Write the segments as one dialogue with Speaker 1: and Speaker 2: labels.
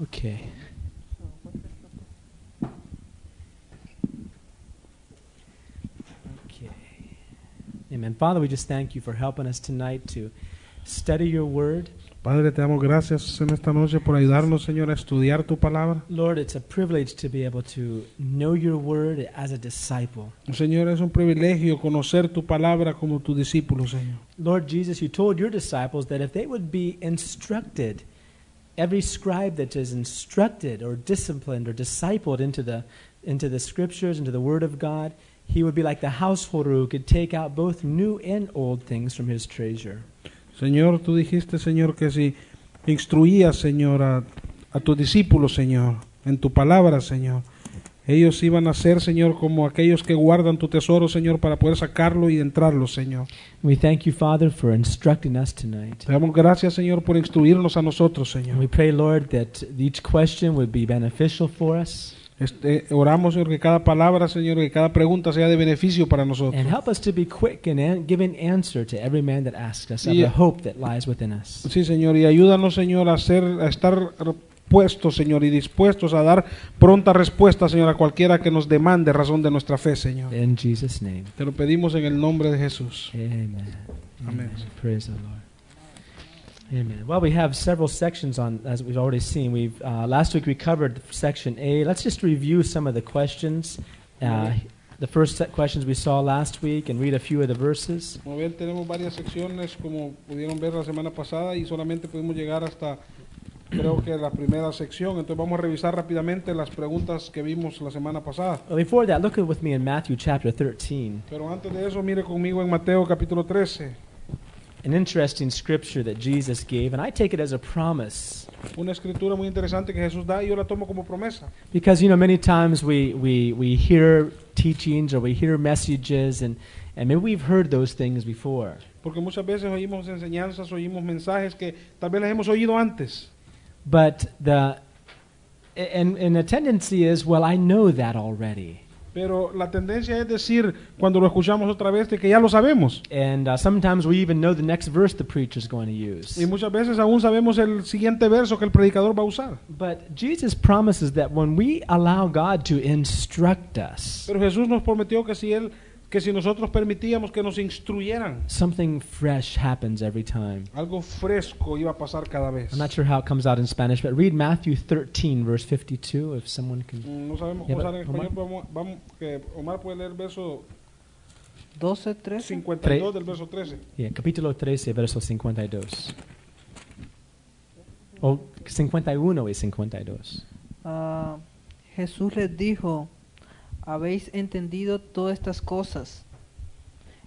Speaker 1: Okay. Okay. Amen. Father, we just thank you for helping us tonight to study your word.
Speaker 2: Padre, te damos gracias en esta noche por ayudarnos, Señor, a estudiar tu palabra.
Speaker 1: Lord, it's a privilege to be able to know your word as a disciple.
Speaker 2: Señor, es un privilegio conocer tu palabra como tu discípulo, Señor.
Speaker 1: Lord Jesus, you told your disciples that if they would be instructed, every scribe that is instructed or disciplined or discipled into the into the scriptures, into the word of God, he would be like the householder who could take out both new and old things from his treasure.
Speaker 2: Señor, tú dijiste, Señor, que si instruías, Señor, a, a tus discípulos, Señor, en tu palabra, Señor, ellos iban a ser, Señor, como aquellos que guardan tu tesoro, Señor, para poder sacarlo y entrarlo, Señor.
Speaker 1: We thank you, Father, for instructing us tonight.
Speaker 2: Te damos gracias, Señor, por instruirnos a nosotros, Señor.
Speaker 1: we pray, Lord, that each question would be beneficial for us
Speaker 2: Este, oramos, Señor, que cada palabra, Señor, que cada pregunta sea de beneficio para nosotros.
Speaker 1: and help us to be quick in an- giving answer to every man that asks us of the hope that lies within us.
Speaker 2: Sí, Señor, y ayúdanos, Señor, a, hacer, a estar puestos, Señor, y dispuestos a dar pronta respuesta, Señor, a cualquiera que nos demande razón de nuestra fe, Señor.
Speaker 1: In Jesus' name.
Speaker 2: Te lo pedimos en el nombre de Jesús.
Speaker 1: Amen.
Speaker 2: Amen.
Speaker 1: Praise the Lord. Amen. Well, we have several sections on, as we've already seen. We've uh, last week we covered section A. Let's just review some of the questions. Uh, the first set questions we saw last week and read a few of the verses.
Speaker 2: Como ven, tenemos varias secciones, como pudieron ver la semana pasada, y solamente pudimos llegar hasta, creo que la primera sección. Entonces vamos a revisar rápidamente las preguntas que vimos la semana pasada.
Speaker 1: Before that, look with me in Matthew chapter 13.
Speaker 2: Pero antes de eso, mire conmigo en Mateo capítulo 13,
Speaker 1: An interesting scripture that Jesus gave, and I take it as a promise.
Speaker 2: una escritura muy interesante que Jesús da y yo la tomo como promesa.
Speaker 1: Because, you know, many times we, we, we hear teachings or we hear messages, and, and maybe we've heard those things before.
Speaker 2: Porque muchas veces oímos enseñanzas, oímos mensajes que tal vez las hemos oído antes.
Speaker 1: But the and, and the tendency is, well, I know that already.
Speaker 2: Pero la tendencia es decir, cuando lo escuchamos otra vez, de que ya lo sabemos.
Speaker 1: And uh, sometimes we even know the next verse the preacher's going to use.
Speaker 2: Y muchas veces aún sabemos el siguiente verso que el predicador va a usar.
Speaker 1: But Jesus promises that when we allow God to instruct us,
Speaker 2: Pero Jesús nos prometió que si él que si nosotros permitíamos que nos instruyeran,
Speaker 1: something fresh happens every time.
Speaker 2: algo fresco iba a pasar cada vez.
Speaker 1: I'm not sure how it comes out in Spanish, but read Matthew 13, verse 52, if someone can.
Speaker 2: Mm, No sabemos
Speaker 1: Yeah,
Speaker 2: cómo sale en
Speaker 1: Omar-
Speaker 2: español, vamos, vamos, que Omar puede leer el verso
Speaker 3: 12, 13.
Speaker 2: 52 del verso 13.
Speaker 1: Yeah, capítulo 13, verso 52. O 51 y 52.
Speaker 3: Ah, Jesús les dijo, ¿habéis entendido todas estas cosas?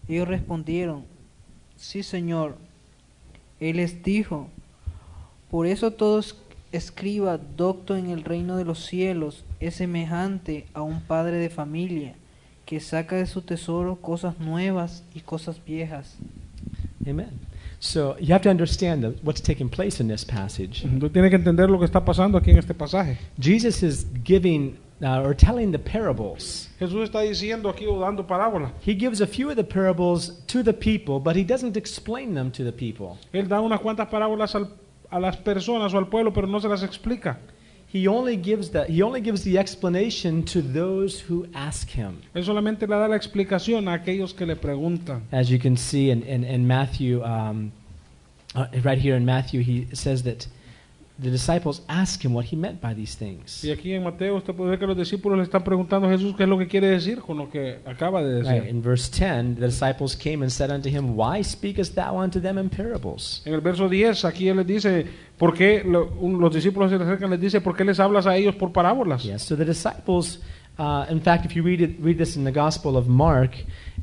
Speaker 3: Ellos respondieron, sí Señor. Él les dijo, por eso todo es- escriba docto en el reino de los cielos es semejante a un padre de familia que saca de su tesoro cosas nuevas y cosas viejas.
Speaker 1: Amen. So you have to understand the, what's taking place in this passage.
Speaker 2: Tú tienes que entender lo que está pasando aquí en este pasaje.
Speaker 1: Jesus is giving uh, or telling the parables.
Speaker 2: Jesús está diciendo aquí o dando.
Speaker 1: He gives a few of the parables to the people, but he doesn't explain them to the people.
Speaker 2: Él da unas cuantas parábolas al- a las personas o al pueblo, pero no se las explica.
Speaker 1: He only gives the he only gives the explanation to those who ask him.
Speaker 2: Él solamente le da la explicación a aquellos que le preguntan.
Speaker 1: As you can see in, in, in Matthew, um, uh, right here in Matthew, he says that the disciples ask him what he meant by these things.
Speaker 2: Y aquí en Mateo usted puede ver que los discípulos le están preguntando a Jesús qué es lo que quiere decir con lo que acaba de
Speaker 1: Right.
Speaker 2: decir.
Speaker 1: In verse 10, the disciples came and said unto him, Why speakest thou unto them in parables?
Speaker 2: En el verso 10, aquí él les dice, ¿por qué lo- un- los discípulos se le acercan les dice, ¿por qué les hablas a ellos por parábolas?
Speaker 1: Yes, so the disciples, uh, in fact, if you read, it, read this in the Gospel of Mark,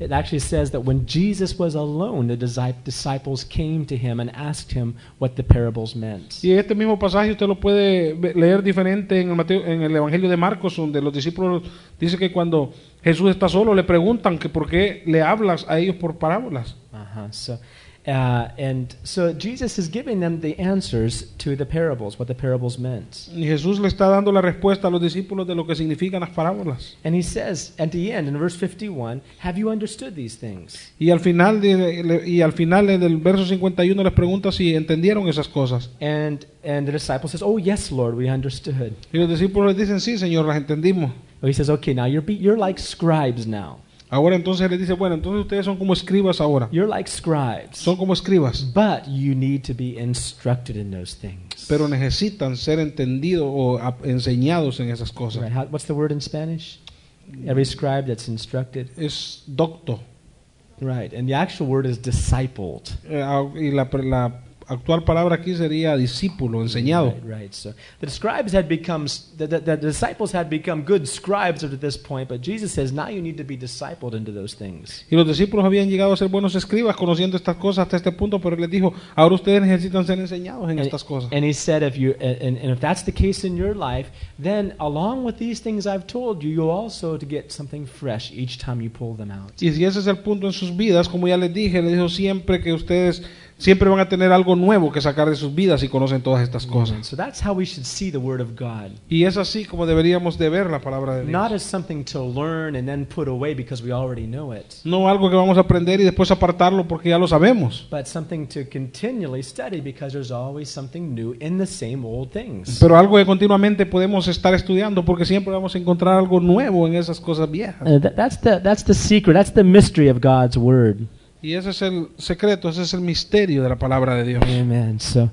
Speaker 1: it actually says that when Jesus was alone, the disciples came to him and asked him what the parables meant.
Speaker 2: Y este mismo pasaje usted lo puede leer diferente en el, Mateo- en el Evangelio de Marcos, donde los discípulos dice que cuando Jesús está solo le preguntan que por qué le hablas a ellos por parábolas.
Speaker 1: Uh-huh. So, Uh, and so Jesus is giving them the answers to the parables, what the parables meant.
Speaker 2: Y Jesús le está dando la respuesta a los discípulos de lo que significan las parábolas.
Speaker 1: And he says at the end, in verse 51, Have you understood these things?
Speaker 2: Y al final de- y al final del verso 51 les pregunta si entendieron esas cosas.
Speaker 1: And, and the disciple says, Oh, yes, Lord, we understood.
Speaker 2: Y los discípulos dicen, sí, Señor, las entendimos.
Speaker 1: He says, Okay, now you're, be- you're like scribes now.
Speaker 2: Ahora entonces les dice, bueno, entonces ustedes son como escribas ahora.
Speaker 1: You're like scribes.
Speaker 2: Son como escribas.
Speaker 1: But you need to be instructed in those things.
Speaker 2: Pero necesitan ser entendidos o enseñados en esas cosas.
Speaker 1: Right. How, what's the word in Spanish? Every scribe that's instructed.
Speaker 2: Es docto.
Speaker 1: Right. And the actual word is discipled.
Speaker 2: Eh, ah, y la actual palabra aquí sería discípulo, enseñado.
Speaker 1: Right, right. So the scribes had become, the, the, the disciples had become good scribes up to this point, but Jesus says now you need to be discipled into those things.
Speaker 2: Y los discípulos habían llegado a ser buenos escribas conociendo estas cosas hasta este punto, pero él les dijo, ahora ustedes necesitan ser enseñados en
Speaker 1: And,
Speaker 2: estas cosas.
Speaker 1: and he said, if you, and, and if that's the case in your life, then along with these things I've told you, you'll also to get something fresh each time you pull them out.
Speaker 2: Y si ese es el punto en sus vidas, como ya les dije, les dijo siempre que ustedes siempre van a tener algo nuevo que sacar de sus vidas y conocen todas estas cosas.
Speaker 1: so that's how we should see the Word of God.
Speaker 2: Y es así como deberíamos de ver la palabra de
Speaker 1: Not
Speaker 2: Dios.
Speaker 1: as something to learn and then put away because we already know it,
Speaker 2: No algo que vamos a aprender y después apartarlo porque ya lo sabemos.
Speaker 1: but something to continually study because there's always something new in the same old things.
Speaker 2: Pero algo que continuamente podemos estar estudiando porque siempre vamos a encontrar algo nuevo en esas cosas viejas.
Speaker 1: Uh, that, that's the that's the secret. That's the mystery of God's word.
Speaker 2: Y ese es el secreto, ese es el misterio de la palabra de Dios.
Speaker 1: Amen. So,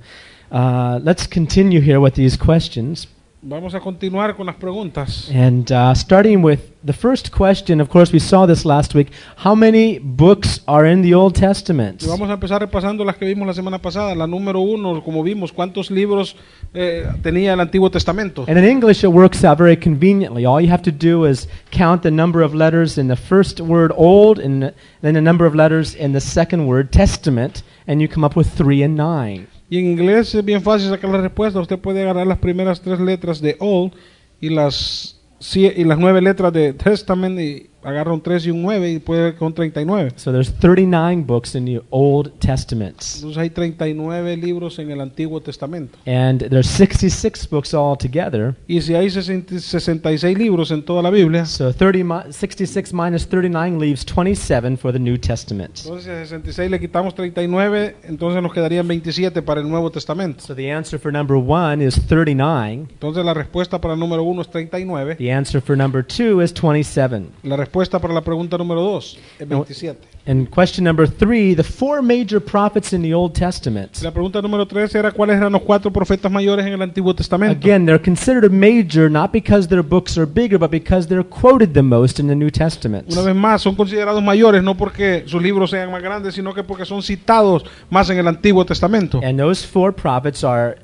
Speaker 1: uh, let's continue here with these questions,
Speaker 2: Vamos a continuar con las preguntas.
Speaker 1: and uh, starting with the first question. Of course, we saw this last week. How many books are in the Old Testament?
Speaker 2: Y vamos a empezar repasando las que vimos la semana pasada. La número uno, como vimos, ¿cuántos libros eh, tenía el Antiguo Testamento?
Speaker 1: And in English, it works out very conveniently. All you have to do is count the number of letters in the first word "old" and then the number of letters in the second word "testament," and you come up with three and nine.
Speaker 2: Y en inglés es bien fácil sacar la respuesta. Usted puede agarrar las primeras tres letras de Old y las, y las nueve letras de Testament y agarra un 3 y un 9 y puede con 39.
Speaker 1: So there's 39 books in the Old Testament.
Speaker 2: Entonces hay 39 libros en el Antiguo Testamento.
Speaker 1: And there's 66 books altogether.
Speaker 2: Y si hay 60 66 libros en toda la Biblia,
Speaker 1: So 30 mi- 66 minus 39 leaves 27 for the New Testament.
Speaker 2: entonces a 66 le quitamos 39, entonces nos quedarían 27 para el Nuevo Testamento.
Speaker 1: So the answer for number one is 39.
Speaker 2: Entonces la respuesta para el número 1 es 39.
Speaker 1: The answer for number two is 27.
Speaker 2: La respuesta para la pregunta número 2 es
Speaker 1: No.
Speaker 2: 27.
Speaker 1: And question number three the four major prophets in the Old Testament.
Speaker 2: La pregunta número 3 era cuáles eran los cuatro profetas mayores en el Antiguo Testamento.
Speaker 1: Again, they're considered major not because their books are bigger, but because they're quoted the most in the New Testament.
Speaker 2: Una vez más, son considerados mayores no porque sus libros sean más grandes, sino que porque son citados más en el Antiguo Testamento.
Speaker 1: And those four prophets are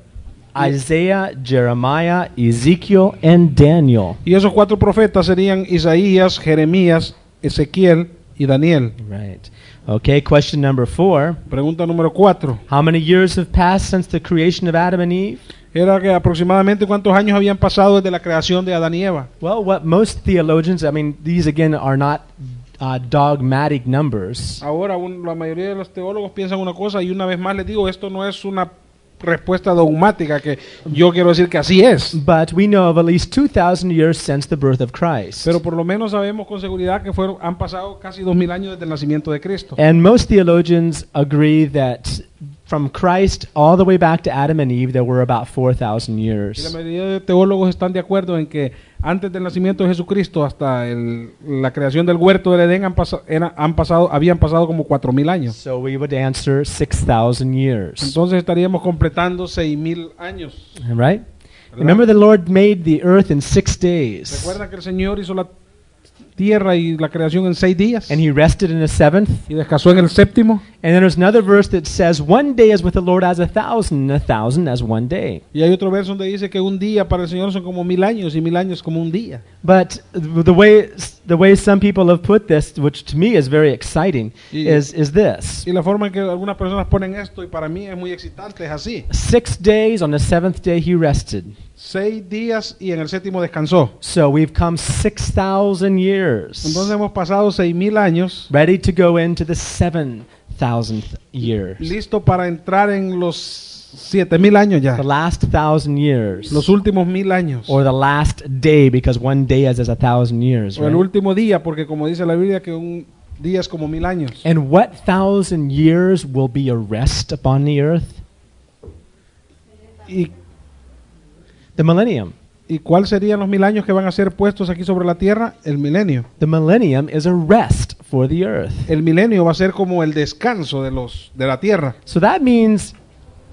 Speaker 1: Isaiah, Jeremiah, Ezekiel, and Daniel.
Speaker 2: Y esos cuatro profetas serían Isaías, Jeremías, Ezequiel y Daniel.
Speaker 1: Right. Okay, question number four.
Speaker 2: Pregunta número 4.
Speaker 1: How many years have passed since the creation of Adam and Eve?
Speaker 2: Era que aproximadamente cuántos años habían pasado desde la creación de Adán y Eva.
Speaker 1: Well, what most theologians, I mean, these again are not uh, dogmatic numbers.
Speaker 2: Ahora un- la mayoría de los teólogos piensan una cosa y una vez más les digo, esto no es una respuesta dogmática que yo quiero decir que así es.
Speaker 1: But we know of at least 2,000 years since the birth of Christ.
Speaker 2: Pero por lo menos sabemos con seguridad que fueron, han pasado casi dos mil años desde el nacimiento de Cristo.
Speaker 1: And most theologians agree that from Christ all the way back to Adam and Eve, there were about 4,000
Speaker 2: Y la
Speaker 1: years.
Speaker 2: mayoría de teólogos están de acuerdo en que antes del nacimiento de Jesucristo hasta el- la creación del huerto del Edén han, pasa- era- han pasado, habían pasado como cuatro mil años.
Speaker 1: So we would answer 6,000 years.
Speaker 2: Entonces estaríamos completando seis mil años.
Speaker 1: All right? Remember, the Lord made the earth in six days,
Speaker 2: Recuerda que el Señor hizo la tierra y la creación en seis días
Speaker 1: and He rested in the seventh.
Speaker 2: y descansó en el séptimo.
Speaker 1: And then there's another verse that says, One day is with the Lord as a thousand, and a thousand as one day.
Speaker 2: Y hay otro verso donde dice que un día para el Señor son como mil años y mil años como un día.
Speaker 1: But the way, the way some people have put this, which to me is very exciting,
Speaker 2: Y-
Speaker 1: is, is this
Speaker 2: Y la forma en que algunas personas ponen esto y para mí es muy excitante es así.
Speaker 1: Six days, on the seventh day, He rested.
Speaker 2: Seis días y en el séptimo descansó.
Speaker 1: So we've come 6,000 years,
Speaker 2: Entonces hemos pasado seis mil años
Speaker 1: ready to go into the thousandth years.
Speaker 2: listo para entrar en los siete mil años ya,
Speaker 1: The last thousand years.
Speaker 2: los últimos mil años,
Speaker 1: Or the last day, because one day is as a thousand years.
Speaker 2: o el último día, porque como dice la Biblia que un día es como mil años.
Speaker 1: And what thousand years will be a rest upon the earth?
Speaker 2: ¿Y,
Speaker 1: The millennium.
Speaker 2: ¿Y cuáles serían los mil años que van a ser puestos aquí sobre la tierra? El milenio.
Speaker 1: The millennium is a rest for the earth.
Speaker 2: El milenio va a ser como el descanso de los de la tierra.
Speaker 1: So that means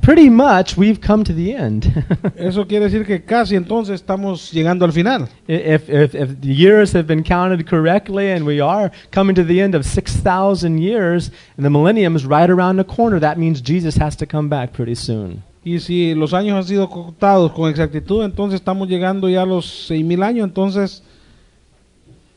Speaker 1: pretty much we've come to the end.
Speaker 2: Eso quiere decir que casi entonces estamos llegando al final.
Speaker 1: if, if, if the years have been counted correctly and we are coming to the end of 6,000 years and the millennium is right around the corner, that means Jesus has to come back pretty soon.
Speaker 2: Y si los años han sido contados con exactitud, entonces estamos llegando ya a los seis mil años. Entonces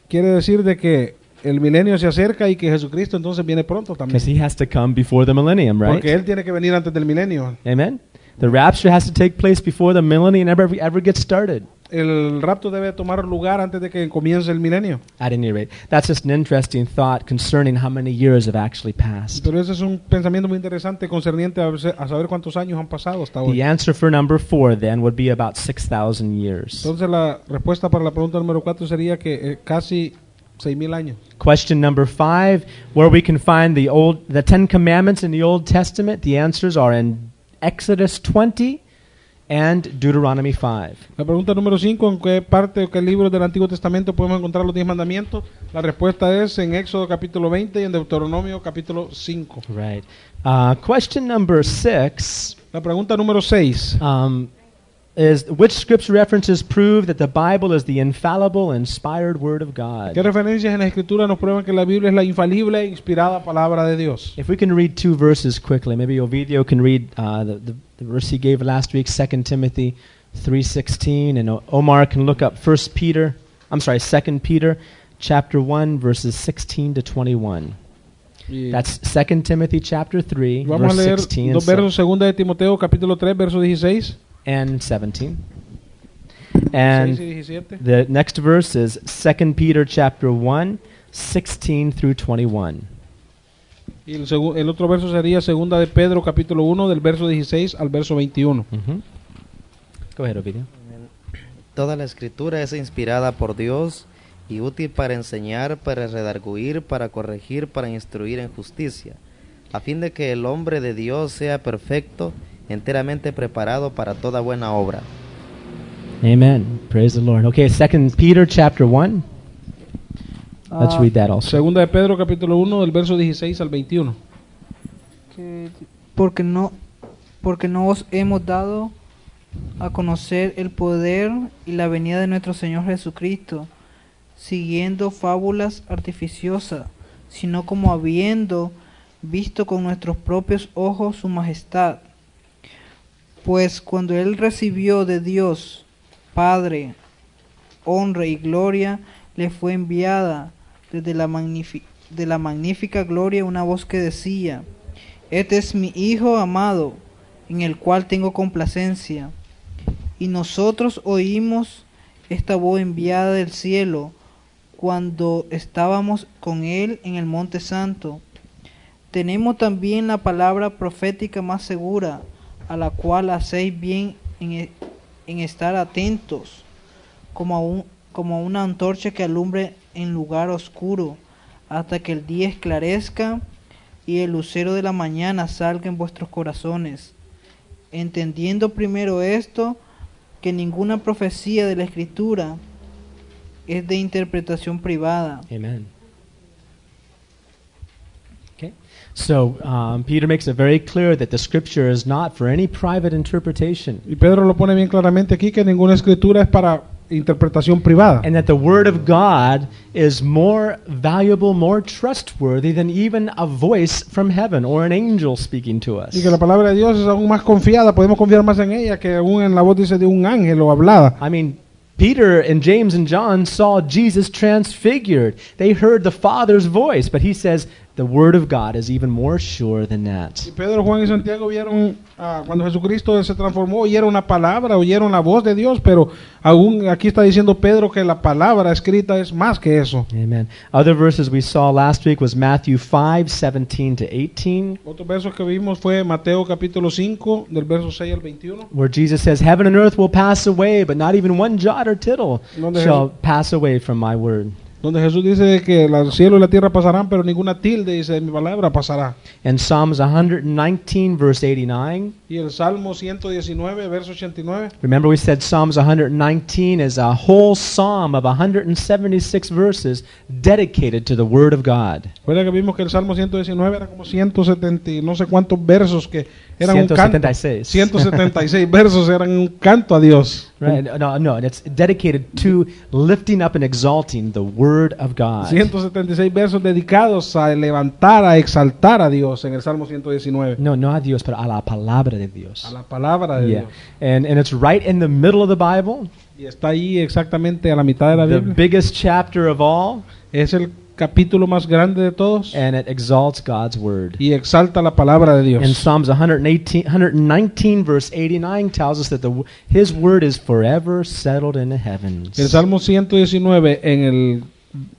Speaker 2: quiere decir de que el milenio se acerca y que Jesucristo entonces viene pronto también.
Speaker 1: Because he has to come before the millennium, right?
Speaker 2: Porque él tiene que venir antes del milenio.
Speaker 1: Amen? The rapture has to take place before the millennium ever, ever gets started.
Speaker 2: El rapto debe tomar lugar antes de que comience el milenio.
Speaker 1: At any rate, that's just an interesting thought concerning how many years have actually passed.
Speaker 2: Pero ese es un pensamiento muy interesante concerniente a a saber cuántos años han pasado hasta
Speaker 1: The
Speaker 2: hoy.
Speaker 1: answer for number four then would be about 6,000 years.
Speaker 2: Entonces la respuesta para la pregunta número 4 sería que eh, casi seis mil años.
Speaker 1: Question number five, where we can find the old, the Ten Commandments in the Old Testament. The answers are in Exodus 20 and Deuteronomy 5.
Speaker 2: La pregunta número 5, ¿en qué parte o qué libro del Antiguo Testamento podemos encontrar los diez mandamientos? La respuesta es en Éxodo capítulo 20 y en Deuteronomio capítulo 5.
Speaker 1: Right. Uh, question number six
Speaker 2: La pregunta número 6.
Speaker 1: um, is which scripture references prove that the Bible is the infallible, inspired Word of
Speaker 2: ¿Qué
Speaker 1: God?
Speaker 2: referencias en la Escritura nos prueban que la Biblia es la infalible inspirada palabra de Dios?
Speaker 1: If we can read two verses quickly, maybe Ovidio can read uh, the, the, the verse he gave last week, 2 Timothy 3.16, and Omar can look up 1 Peter, I'm sorry, 2 Peter chapter 1, verses 16 to 21.
Speaker 2: Y
Speaker 1: That's 2 Timothy chapter 3,
Speaker 2: vamos a
Speaker 1: verse
Speaker 2: leer
Speaker 1: 16 and,
Speaker 2: dos versos, segunda de Timoteo capítulo 3, verso 16.
Speaker 1: and 17. And the next verse is 2 Peter chapter 1, 16 through 21.
Speaker 2: Y el, el otro verso sería segunda de Pedro capítulo 1 del verso 16 al verso 21.
Speaker 1: Mhm. Go ahead, Ovidio.
Speaker 4: Toda la escritura es inspirada por Dios y útil para enseñar, para redarguir, para corregir, para instruir en justicia, a fin de que el hombre de Dios sea perfecto, enteramente preparado para toda buena obra.
Speaker 1: Amen. Praise the Lord. Okay, Second Peter chapter 1. Let's
Speaker 3: Ah,
Speaker 1: read that also.
Speaker 2: Segunda de Pedro capítulo 1 del verso 16 al 21.
Speaker 3: que- porque no porque no os hemos dado a conocer el poder y la venida de nuestro Señor Jesucristo siguiendo fábulas artificiosas sino como habiendo visto con nuestros propios ojos su majestad pues cuando él recibió de Dios Padre honra y gloria le fue enviada desde la, de la magnífica gloria una voz que decía, Este es mi Hijo amado, en el cual tengo complacencia. Y nosotros oímos esta voz enviada del cielo cuando estábamos con Él en el Monte Santo. Tenemos también la palabra profética más segura, a la cual hacéis bien en, e- en estar atentos, como a, un, como a una antorcha que alumbre en lugar oscuro, hasta que el día esclarezca y el lucero de la mañana salga en vuestros corazones. Entendiendo primero esto, que ninguna profecía de la Escritura es de interpretación privada.
Speaker 1: Amen. Okay. So um, Peter makes it very clear that the scripture is not for any private interpretation,
Speaker 2: Y Pedro lo pone bien claramente aquí que ninguna escritura es para interpretación privada.
Speaker 1: and that the word of God is more valuable, more trustworthy than even a voice from heaven or an angel speaking to us.
Speaker 2: Y que la palabra de Dios es aún más confiada, podemos confiar más en ella que aún en la voz dice de un ángel o hablada.
Speaker 1: I mean, Peter and James and John saw Jesus transfigured. They heard the Father's voice, but he says, the Word of God is even more sure than that.
Speaker 2: Pedro, Juan y Santiago vieron ah, cuando Jesucristo se transformó, oyeron una palabra, oyeron la voz de Dios, pero aún aquí está diciendo Pedro que la palabra escrita es más que eso.
Speaker 1: Amen. Other verses we saw last week was Matthew 5, 17 to 18,
Speaker 2: Otro verso que vimos fue Mateo capítulo 5, del verso 6 al 21.
Speaker 1: where Jesus says, Heaven and earth will pass away, but not even one jot or tittle shall pass away from my word.
Speaker 2: Donde Jesús dice que el cielo y la tierra pasarán, pero ninguna tilde, dice, mi palabra pasará.
Speaker 1: And Psalms 119, verse 89.
Speaker 2: Y el Salmo 119, verso 89.
Speaker 1: Remember, we said Psalms 119 is a whole psalm of 176 verses dedicated to the Word of God.
Speaker 2: Recuerda que vimos que el Salmo 119 era como 170 y no sé cuántos versos que eran un canto.
Speaker 1: 176.
Speaker 2: 176 versos eran un canto a Dios.
Speaker 1: Right? No, no, it's dedicated to lifting up and exalting the Word of God.
Speaker 2: 176 versos dedicados a levantar, a exaltar a Dios en el Salmo 119.
Speaker 1: No, no a Dios, pero a la palabra de Dios.
Speaker 2: A la palabra de
Speaker 1: Yeah.
Speaker 2: Dios.
Speaker 1: And, and it's right in the middle of the Bible,
Speaker 2: Y está ahí exactamente a la mitad de la
Speaker 1: the
Speaker 2: Biblia.
Speaker 1: biggest chapter of all,
Speaker 2: Es el capítulo más grande de todos
Speaker 1: and it exalts God's Word.
Speaker 2: y exalta la palabra de
Speaker 1: And
Speaker 2: Dios.
Speaker 1: Psalms 118, 119, verse 89 tells us that the, His Word is forever settled in the heavens.
Speaker 2: El Salmo 119 en el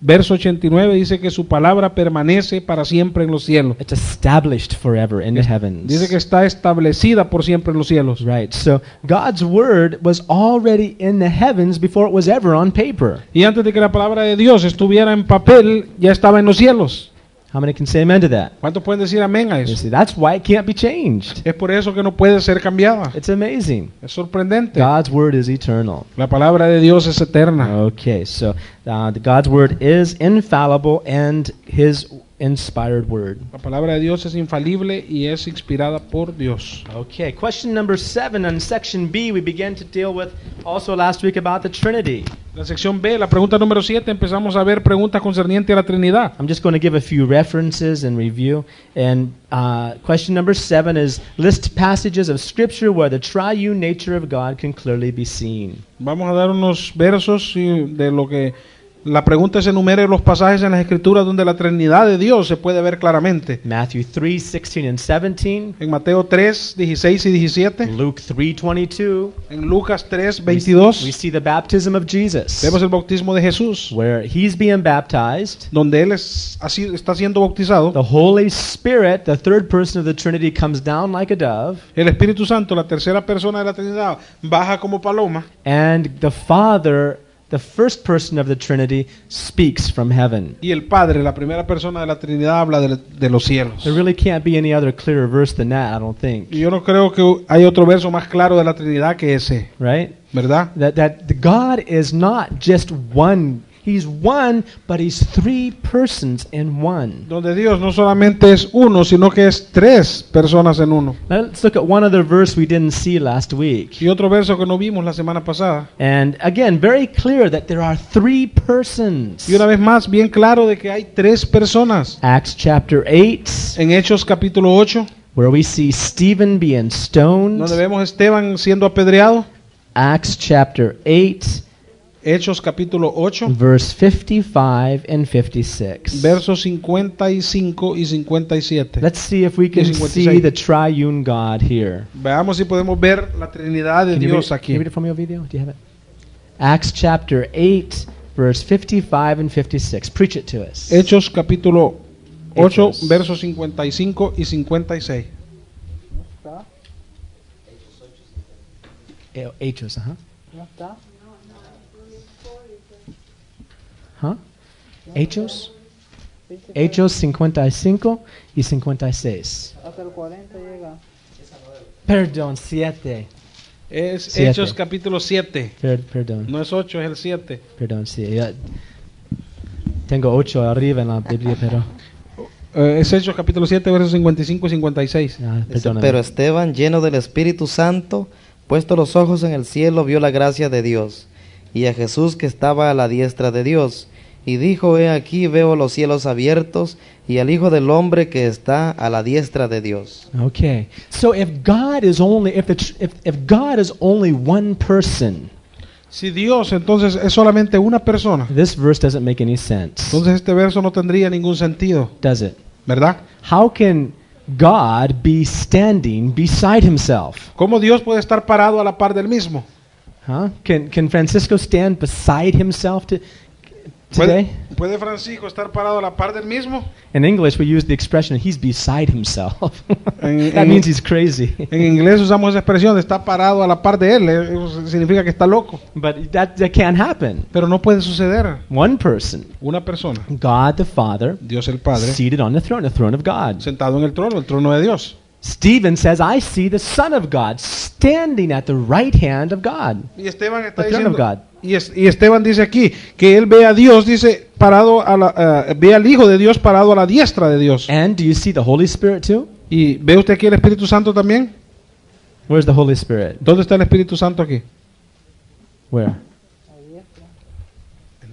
Speaker 2: verso 89 dice que su palabra permanece para siempre en los cielos.
Speaker 1: It's established forever in the heavens.
Speaker 2: Dice que está establecida por siempre en los cielos.
Speaker 1: Right. So God's Word was already in the heavens before it was ever on paper.
Speaker 2: Y antes de que la palabra de Dios estuviera en papel, ya estaba en los cielos.
Speaker 1: How many can say amen to that?
Speaker 2: ¿Cuántos pueden decir amén a eso?
Speaker 1: see, that's why it can't be changed.
Speaker 2: Es por eso que no puede ser cambiada.
Speaker 1: It's amazing.
Speaker 2: Es sorprendente.
Speaker 1: God's Word is eternal.
Speaker 2: La palabra de Dios es eterna.
Speaker 1: Okay, so uh, God's Word is infallible and His inspired Word.
Speaker 2: La palabra de Dios es infalible y es inspirada por Dios.
Speaker 1: Okay, question number seven on section B, we began to deal with also last week about the Trinity.
Speaker 2: La sección B, la pregunta número 7, empezamos a ver preguntas concernientes a la Trinidad.
Speaker 1: I'm just going to give a few references and review. And uh, question number seven is list passages of Scripture where the triune nature of God can clearly be seen.
Speaker 2: Vamos a dar unos versos de lo que la pregunta es enumere los pasajes en las escrituras donde la Trinidad de Dios se puede ver claramente.
Speaker 1: Matthew 3, 16 and 17,
Speaker 2: En Mateo 3, 16 y 17,
Speaker 1: Luke 3, 22.
Speaker 2: en Lucas 3,
Speaker 1: We
Speaker 2: 22,
Speaker 1: see the baptism of Jesus,
Speaker 2: vemos el bautismo de Jesús,
Speaker 1: where he's being baptized.
Speaker 2: donde él es, así, está siendo bautizado.
Speaker 1: The Holy Spirit, the third person of the Trinity, comes down like a dove,
Speaker 2: El Espíritu Santo, la tercera persona de la Trinidad, baja como paloma
Speaker 1: and the Father, the first person of the Trinity, speaks from heaven.
Speaker 2: y el Padre, la primera persona de la Trinidad, habla de, de los cielos.
Speaker 1: There really can't be any other clearer verse than that, I don't think.
Speaker 2: Y yo no creo que hay otro verso más claro de la Trinidad que ese,
Speaker 1: Right?
Speaker 2: ¿verdad?
Speaker 1: That that God is not just one. He's one, but he's three persons in one.
Speaker 2: Donde Dios no solamente es uno, sino que es tres personas en uno.
Speaker 1: Let's look at one other verse we didn't see last week.
Speaker 2: Y otro verso que no vimos la semana pasada.
Speaker 1: And again, very clear that there are three persons.
Speaker 2: Y una vez más, bien claro de que hay tres personas.
Speaker 1: Acts chapter 8,
Speaker 2: En Hechos capítulo 8,
Speaker 1: where we see Stephen being stoned.
Speaker 2: donde vemos a Esteban siendo apedreado.
Speaker 1: Acts chapter 8,
Speaker 2: Hechos capítulo 8,
Speaker 1: verse 55 and 56.
Speaker 2: versos 55 y 57.
Speaker 1: Let's see if we can
Speaker 2: Y 56.
Speaker 1: see the triune God here.
Speaker 2: Veamos si podemos ver la Trinidad de
Speaker 1: Can you,
Speaker 2: Dios
Speaker 1: read, can
Speaker 2: aquí.
Speaker 1: you read it for me, Ovidio? Do you have it? Acts chapter 8, verse 55 and 56. Preach it to us.
Speaker 2: Hechos capítulo 8,
Speaker 1: Hechos.
Speaker 2: versos 55 y 56.
Speaker 1: Eh, Hechos, ajá.
Speaker 3: ¿No está?
Speaker 1: Huh? Hechos? Hechos 55 y 56.
Speaker 3: Hasta el 40 llega.
Speaker 1: Perdón, 7.
Speaker 2: Es
Speaker 1: Siete.
Speaker 2: Hechos capítulo 7.
Speaker 1: Per- perdón,
Speaker 2: No es 8, es el 7.
Speaker 1: perdón, sí. ya- Tengo 8 arriba en la Biblia, pero...
Speaker 2: Eh, es Hechos capítulo 7, versos 55 y 56.
Speaker 1: ah,
Speaker 4: Dice. Pero Esteban, lleno del Espíritu Santo, puesto los ojos en el cielo, vio la gracia de Dios y a Jesús que estaba a la diestra de Dios. Y dijo, he aquí veo los cielos abiertos y al Hijo del Hombre que está a la diestra de Dios.
Speaker 1: Okay. So if God is only if the if, if God is only one person,
Speaker 2: Si Dios entonces es solamente una persona,
Speaker 1: this verse doesn't make any sense.
Speaker 2: entonces este verso no tendría ningún sentido.
Speaker 1: Does it?
Speaker 2: ¿verdad?
Speaker 1: How can God be standing beside himself?
Speaker 2: ¿Cómo Dios puede estar parado a la par del mismo?
Speaker 1: Huh? Can, can Francisco stand beside himself to,
Speaker 2: ¿Puede,
Speaker 1: today?
Speaker 2: puede Francisco estar parado a la par del mismo?
Speaker 1: In English, we use the expression, he's beside himself.
Speaker 2: En-
Speaker 1: that
Speaker 2: en-
Speaker 1: means he's crazy.
Speaker 2: En inglés usamos esa expresión de está parado a la par de él. eh, Eso significa que está loco.
Speaker 1: But that, that can't happen.
Speaker 2: Pero no puede suceder.
Speaker 1: One person,
Speaker 2: Una persona,
Speaker 1: God the Father,
Speaker 2: Dios el Padre,
Speaker 1: seated on the throne, the throne of God.
Speaker 2: sentado en el trono, el trono de Dios.
Speaker 1: Stephen says, I see the Son of God standing at the right hand of God.
Speaker 2: Y Esteban está
Speaker 1: The throne of
Speaker 2: diciendo,
Speaker 1: God.
Speaker 2: Y, es- y Esteban dice aquí que él ve a Dios, dice, parado a la, eh, ve al Hijo de Dios parado a la diestra de Dios.
Speaker 1: And do you see the Holy Spirit too?
Speaker 2: Y ve usted aquí el Espíritu Santo también.
Speaker 1: Where's the Holy Spirit?
Speaker 2: ¿Dónde está el Espíritu Santo aquí?
Speaker 1: Where?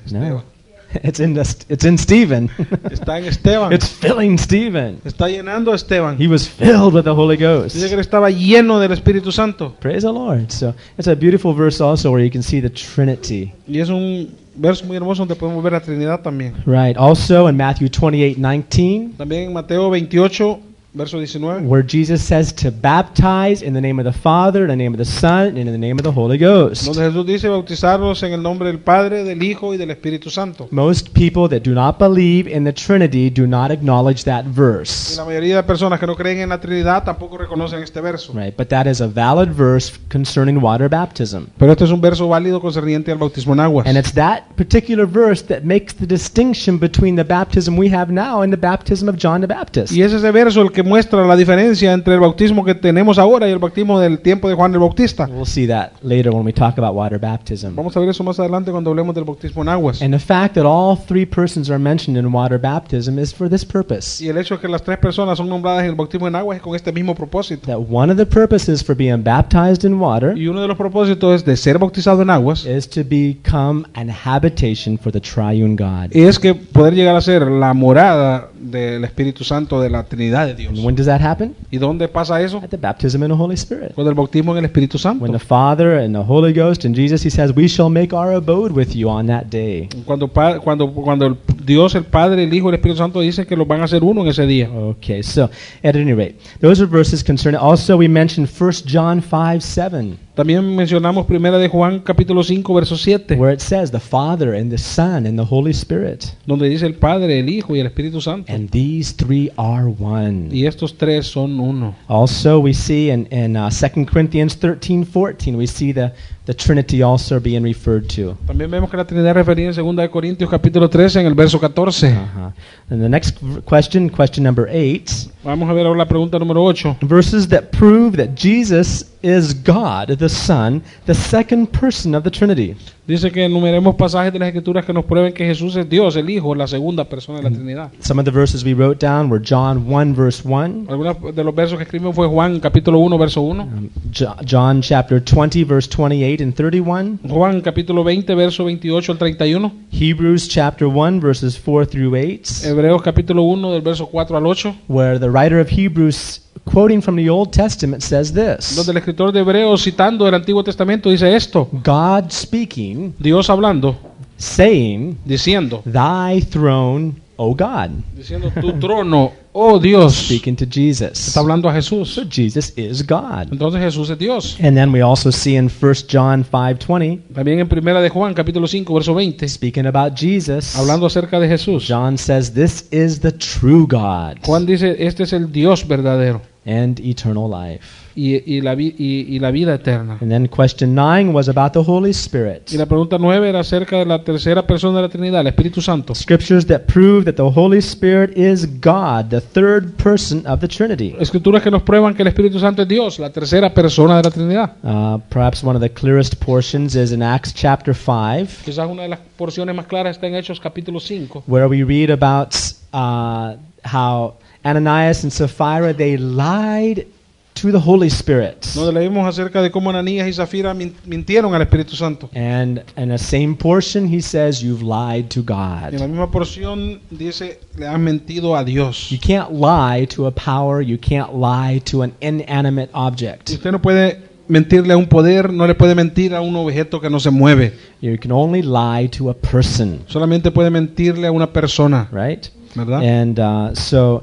Speaker 2: Esteban.
Speaker 1: No. It's in, the, it's in Stephen.
Speaker 2: Está en Esteban.
Speaker 1: it's filling Stephen.
Speaker 2: Está llenando a Esteban.
Speaker 1: He was filled with the Holy Ghost.
Speaker 2: Dice que estaba lleno del Espíritu Santo.
Speaker 1: Praise the Lord. So it's a beautiful verse also where you can see the Trinity.
Speaker 2: Y es un verso muy hermoso donde podemos ver la Trinidad también.
Speaker 1: Right. Also in Matthew 28 19,
Speaker 2: También en Mateo 28, verso 19,
Speaker 1: where Jesus says to baptize in the name of the Father, in the name of the Son, and in the name of the Holy Ghost.
Speaker 2: donde Jesús dice bautizarlos en el nombre del Padre, del Hijo y del Espíritu Santo.
Speaker 1: Most people that do not believe in the Trinity do not acknowledge that
Speaker 2: Y
Speaker 1: verse.
Speaker 2: la mayoría de personas que no creen en la Trinidad tampoco reconocen este verso.
Speaker 1: Right. But that is a valid verse concerning water baptism.
Speaker 2: Pero este es un verso válido concerniente al bautismo en aguas.
Speaker 1: And it's that particular verse that makes the distinction between the baptism we have now and the baptism of John the Baptist.
Speaker 2: Y es ese verso el que muestra la diferencia entre el bautismo que tenemos ahora y el bautismo del tiempo de Juan el Bautista.
Speaker 1: We'll see that later when we talk about water baptism.
Speaker 2: Vamos a ver eso más adelante cuando hablemos del bautismo en aguas.
Speaker 1: And the fact that all three persons are mentioned in water baptism is for this purpose.
Speaker 2: Y el hecho de que las tres personas son nombradas en el bautismo en aguas es con este mismo propósito.
Speaker 1: That one of the purposes for being baptized in water
Speaker 2: Y uno de los propósitos de ser bautizado en aguas
Speaker 1: is to become an habitation for the triune God.
Speaker 2: es que poder llegar a ser la morada del Espíritu Santo de la Trinidad de Dios.
Speaker 1: And when does that happen?
Speaker 2: ¿Y dónde pasa eso?
Speaker 1: At the baptism in the Holy Spirit.
Speaker 2: Con el bautismo en el Espíritu Santo.
Speaker 1: When the Father and the Holy Ghost and Jesus, He says, We shall make our abode with you on that day.
Speaker 2: Cuando, cuando, cuando Dios, el Padre, el Hijo el Espíritu Santo dicen que los van a hacer uno en ese día.
Speaker 1: Okay, so at any rate, those are verses concerning. Also, we mentioned 1 John 5 7,
Speaker 2: También mencionamos primera de Juan capítulo 5 verso 7,
Speaker 1: where it says, The Father and the Son and the Holy Spirit.
Speaker 2: donde dice el Padre, el Hijo y el Espíritu Santo.
Speaker 1: And these three are one.
Speaker 2: Y estos tres son uno.
Speaker 1: Also, we see in, in uh, 2 Corinthians 13 14, we see the, the Trinity also being referred to.
Speaker 2: También vemos que la Trinidad referida en 2 de Corintios capítulo 13 en el verso 14.
Speaker 1: Uh-huh. And the next question, question number 8,
Speaker 2: Vamos a ver ahora la pregunta número 8.
Speaker 1: verses that prove that Jesus is God, the Son, the second person of the Trinity.
Speaker 2: Dice que enumeremos pasajes de las Escrituras que nos prueben que Jesús es Dios, el Hijo, la segunda persona de la Trinidad.
Speaker 1: Some of the verses we wrote down were John 1, verse 1,
Speaker 2: Algunos de los versos que escribimos fue Juan capítulo 1 verso 1,
Speaker 1: um, Jo- John chapter 20, verse 28 and 31,
Speaker 2: Juan capítulo 20 verso 28 al 31,
Speaker 1: Hebrews chapter 1, verses 4 through 8,
Speaker 2: Hebreos capítulo 1 del verso 4 al 8,
Speaker 1: where the writer of Hebrews, quoting from the Old Testament, says this
Speaker 2: donde el escritor de Hebreos citando el Antiguo Testamento dice esto,
Speaker 1: God speaking,
Speaker 2: Dios hablando,
Speaker 1: saying,
Speaker 2: diciendo,
Speaker 1: Thy throne, O God,
Speaker 2: diciendo tu trono, oh Dios,
Speaker 1: speaking to Jesus.
Speaker 2: está hablando a Jesús.
Speaker 1: So Jesus is God.
Speaker 2: Entonces Jesús es Dios.
Speaker 1: And then we also see in 1 John 5:20,
Speaker 2: También en Primera de Juan capítulo 5 verso 20,
Speaker 1: speaking about Jesus,
Speaker 2: hablando acerca de Jesús.
Speaker 1: John says, This is the true God
Speaker 2: Juan dice, este es el Dios verdadero
Speaker 1: and eternal life.
Speaker 2: y, y la, vi- y, y la vida eterna.
Speaker 1: And then question 9 was about the Holy Spirit.
Speaker 2: Y la pregunta 9 era acerca de la tercera persona de la Trinidad, el Espíritu Santo.
Speaker 1: Scriptures that prove that the Holy Spirit is God, the third person of the Trinity.
Speaker 2: Escrituras que nos prueban que el Espíritu Santo es Dios, la tercera persona de la Trinidad.
Speaker 1: Uh, perhaps one of the clearest portions is in Acts chapter 5,
Speaker 2: Quizás una de las porciones más claras está en Hechos capítulo 5,
Speaker 1: where we read about uh, how Ananias and Sapphira they lied to the Holy Spirit.
Speaker 2: donde leímos acerca de cómo Ananías y Zafira mintieron al Espíritu Santo.
Speaker 1: And in the same portion, he says, You've lied to
Speaker 2: Y en la
Speaker 1: God.
Speaker 2: misma porción dice, le han mentido a Dios.
Speaker 1: You can't lie to a power, you can't lie to an inanimate object.
Speaker 2: usted no puede mentirle a un poder, no le puede mentir a un objeto que no se mueve.
Speaker 1: You can only lie to a person,
Speaker 2: Solamente puede mentirle a una persona.
Speaker 1: right?
Speaker 2: ¿Verdad?
Speaker 1: And uh, so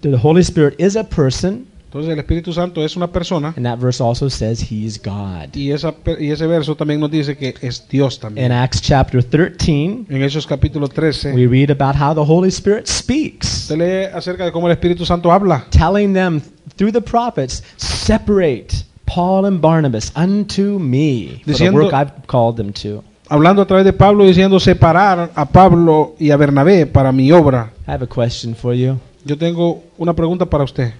Speaker 1: the Holy Spirit is a person,
Speaker 2: Entonces el Espíritu Santo es una persona
Speaker 1: and that verse also says he's God.
Speaker 2: y, esa, y ese verso también nos dice que es Dios
Speaker 1: In. Acts chapter 13,
Speaker 2: En Hechos capítulo 13,
Speaker 1: we read about how the Holy Spirit speaks,
Speaker 2: se lee acerca de cómo el Espíritu Santo habla,
Speaker 1: telling them through the prophets, separate Paul and Barnabas unto me for the work I've called them to.
Speaker 2: Hablando a través de Pablo diciendo separar a Pablo y a Bernabé para mi obra.
Speaker 1: I have a question for you.
Speaker 2: Yo tengo una pregunta para usted.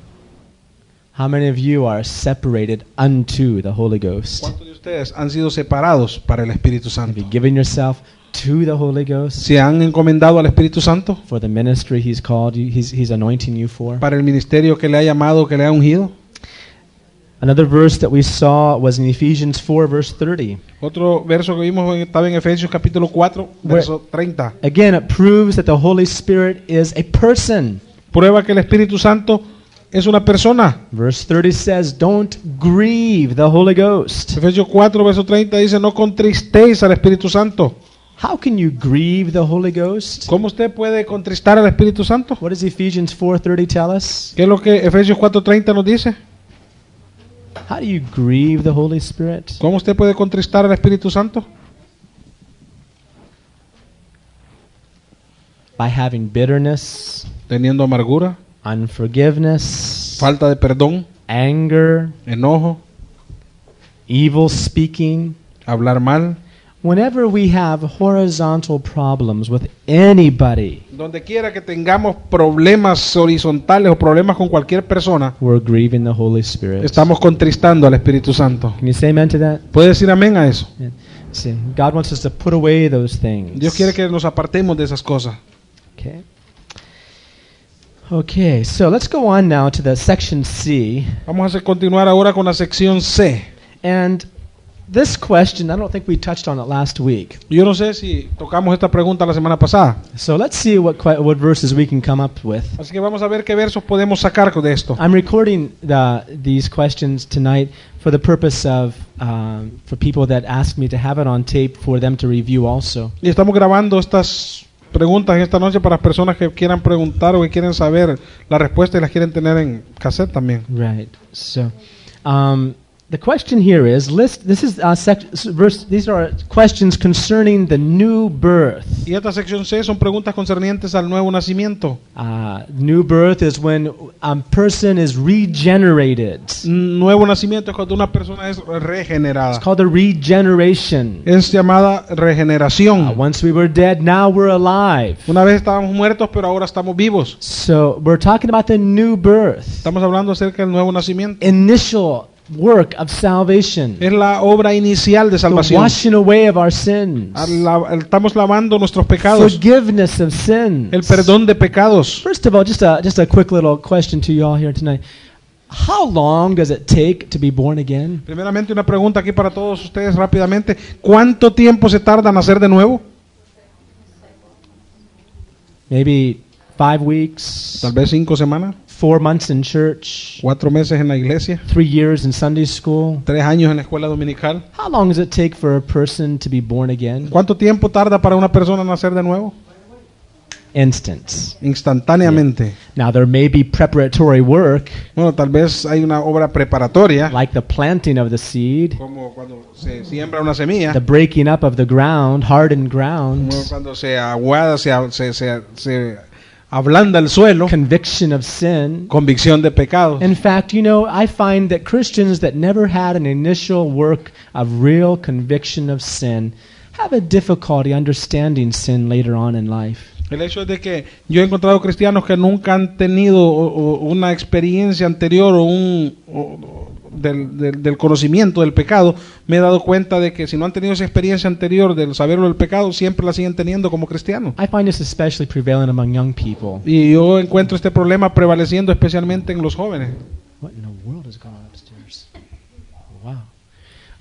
Speaker 1: How many of you are separated unto the Holy Ghost?
Speaker 2: ¿Cuántos de ustedes han sido separados para el Espíritu
Speaker 1: Have
Speaker 2: Santo?
Speaker 1: you given yourself to the Holy Ghost
Speaker 2: ¿Se han encomendado al Espíritu Santo
Speaker 1: for the ministry He's called you, He's, he's anointing you for?
Speaker 2: para el ministerio que le ha llamado, que le ha ungido?
Speaker 1: Another verse that we saw was in Ephesians 4, verse 30.
Speaker 2: Otro verso que vimos estaba en Efesios capítulo 4, verso 30.
Speaker 1: Again, it proves that the Holy Spirit is a person.
Speaker 2: Prueba que el Espíritu Santo es una persona.
Speaker 1: Verse 30 says, Don't grieve the Holy Ghost.
Speaker 2: Efesios 4, verso 30 dice, no contristéis al Espíritu Santo.
Speaker 1: How can you grieve the Holy Ghost?
Speaker 2: ¿Cómo usted puede contristar al Espíritu Santo?
Speaker 1: What does Ephesians 4:30 tell us?
Speaker 2: ¿Qué es lo que Efesios 4:30 nos dice?
Speaker 1: How do you grieve the Holy Spirit?
Speaker 2: ¿Cómo usted puede contristar al Espíritu Santo?
Speaker 1: By having bitterness,
Speaker 2: Teniendo amargura,
Speaker 1: unforgiveness,
Speaker 2: falta de perdón,
Speaker 1: anger,
Speaker 2: enojo,
Speaker 1: evil speaking.
Speaker 2: hablar mal.
Speaker 1: Whenever we have horizontal problems with anybody,
Speaker 2: Donde quiera que tengamos problemas horizontales o problemas con cualquier persona,
Speaker 1: we're grieving the Holy Spirit.
Speaker 2: estamos contristando al Espíritu Santo.
Speaker 1: Can you say amen to that?
Speaker 2: ¿Puede decir amén a eso?
Speaker 1: Yeah. See, God wants us to put away those things.
Speaker 2: Dios quiere que nos apartemos de esas cosas.
Speaker 1: Okay. Okay, so let's go on now to the section C.
Speaker 2: Vamos a continuar ahora con la sección C.
Speaker 1: And this question, I don't think we touched on it last week.
Speaker 2: Yo no sé si tocamos esta pregunta la semana pasada.
Speaker 1: So let's see what what verses we can come up with.
Speaker 2: Así que vamos a ver qué versos podemos sacar de esto.
Speaker 1: I'm recording the, these questions tonight for the purpose of um, for people that ask me to have it on tape for them to review also.
Speaker 2: Y estamos grabando estas preguntas esta noche para las personas que quieran preguntar o que quieren saber la respuesta y las quieren tener en cassette también.
Speaker 1: Right. So, um, the question here is list. This is uh, verse. These are questions concerning the new birth.
Speaker 2: Y esta sección C son preguntas concernientes al nuevo nacimiento.
Speaker 1: Uh, new birth is when a person is regenerated.
Speaker 2: Nuevo nacimiento es cuando una persona es
Speaker 1: It's
Speaker 2: regenerada.
Speaker 1: called a regeneration.
Speaker 2: Es llamada
Speaker 1: Uh,
Speaker 2: regeneración.
Speaker 1: once we were dead, now we're alive.
Speaker 2: Una vez estábamos muertos, pero ahora estamos vivos.
Speaker 1: So we're talking about the new birth,
Speaker 2: Estamos hablando acerca del nuevo nacimiento.
Speaker 1: initial work of salvation,
Speaker 2: Es la obra inicial de
Speaker 1: the
Speaker 2: salvación.
Speaker 1: washing away of our sins,
Speaker 2: Estamos lavando nuestros pecados.
Speaker 1: forgiveness of sins.
Speaker 2: El perdón de pecados.
Speaker 1: First of all, just a just a quick little question to you all here tonight. How long does it take to be born again?
Speaker 2: Primeramente una pregunta aquí para todos ustedes rápidamente. ¿Cuánto tiempo se tarda en nacer de nuevo?
Speaker 1: Maybe five weeks,
Speaker 2: Tal vez cinco semanas,
Speaker 1: four months in church,
Speaker 2: cuatro meses en la iglesia,
Speaker 1: three years in Sunday school.
Speaker 2: tres años en la escuela dominical.
Speaker 1: How long does it take for a person to be born again?
Speaker 2: ¿Cuánto tiempo tarda para una persona nacer de nuevo?
Speaker 1: Instance.
Speaker 2: Instantáneamente.
Speaker 1: Now there may be preparatory work,
Speaker 2: Bueno, tal vez hay una obra preparatoria,
Speaker 1: like the planting of the seed,
Speaker 2: como cuando se siembra una semilla,
Speaker 1: the breaking up of the ground, hardened
Speaker 2: como
Speaker 1: ground,
Speaker 2: cuando se aguada, se, se, se, se ablanda el suelo,
Speaker 1: conviction of sin.
Speaker 2: convicción de pecados.
Speaker 1: In fact, you know, I find that Christians that never had an initial work of real conviction of sin have a difficulty understanding sin later on in life.
Speaker 2: El hecho es de que yo he encontrado cristianos que nunca han tenido una experiencia anterior o un o del, del- del conocimiento del pecado, me he dado cuenta de que si no han tenido esa experiencia anterior del saberlo del pecado, siempre la siguen teniendo como cristianos.
Speaker 1: I find this especially prevalent among young people.
Speaker 2: Y yo encuentro este problema prevaleciendo especialmente en los jóvenes.
Speaker 1: What in the world is going on upstairs? Wow.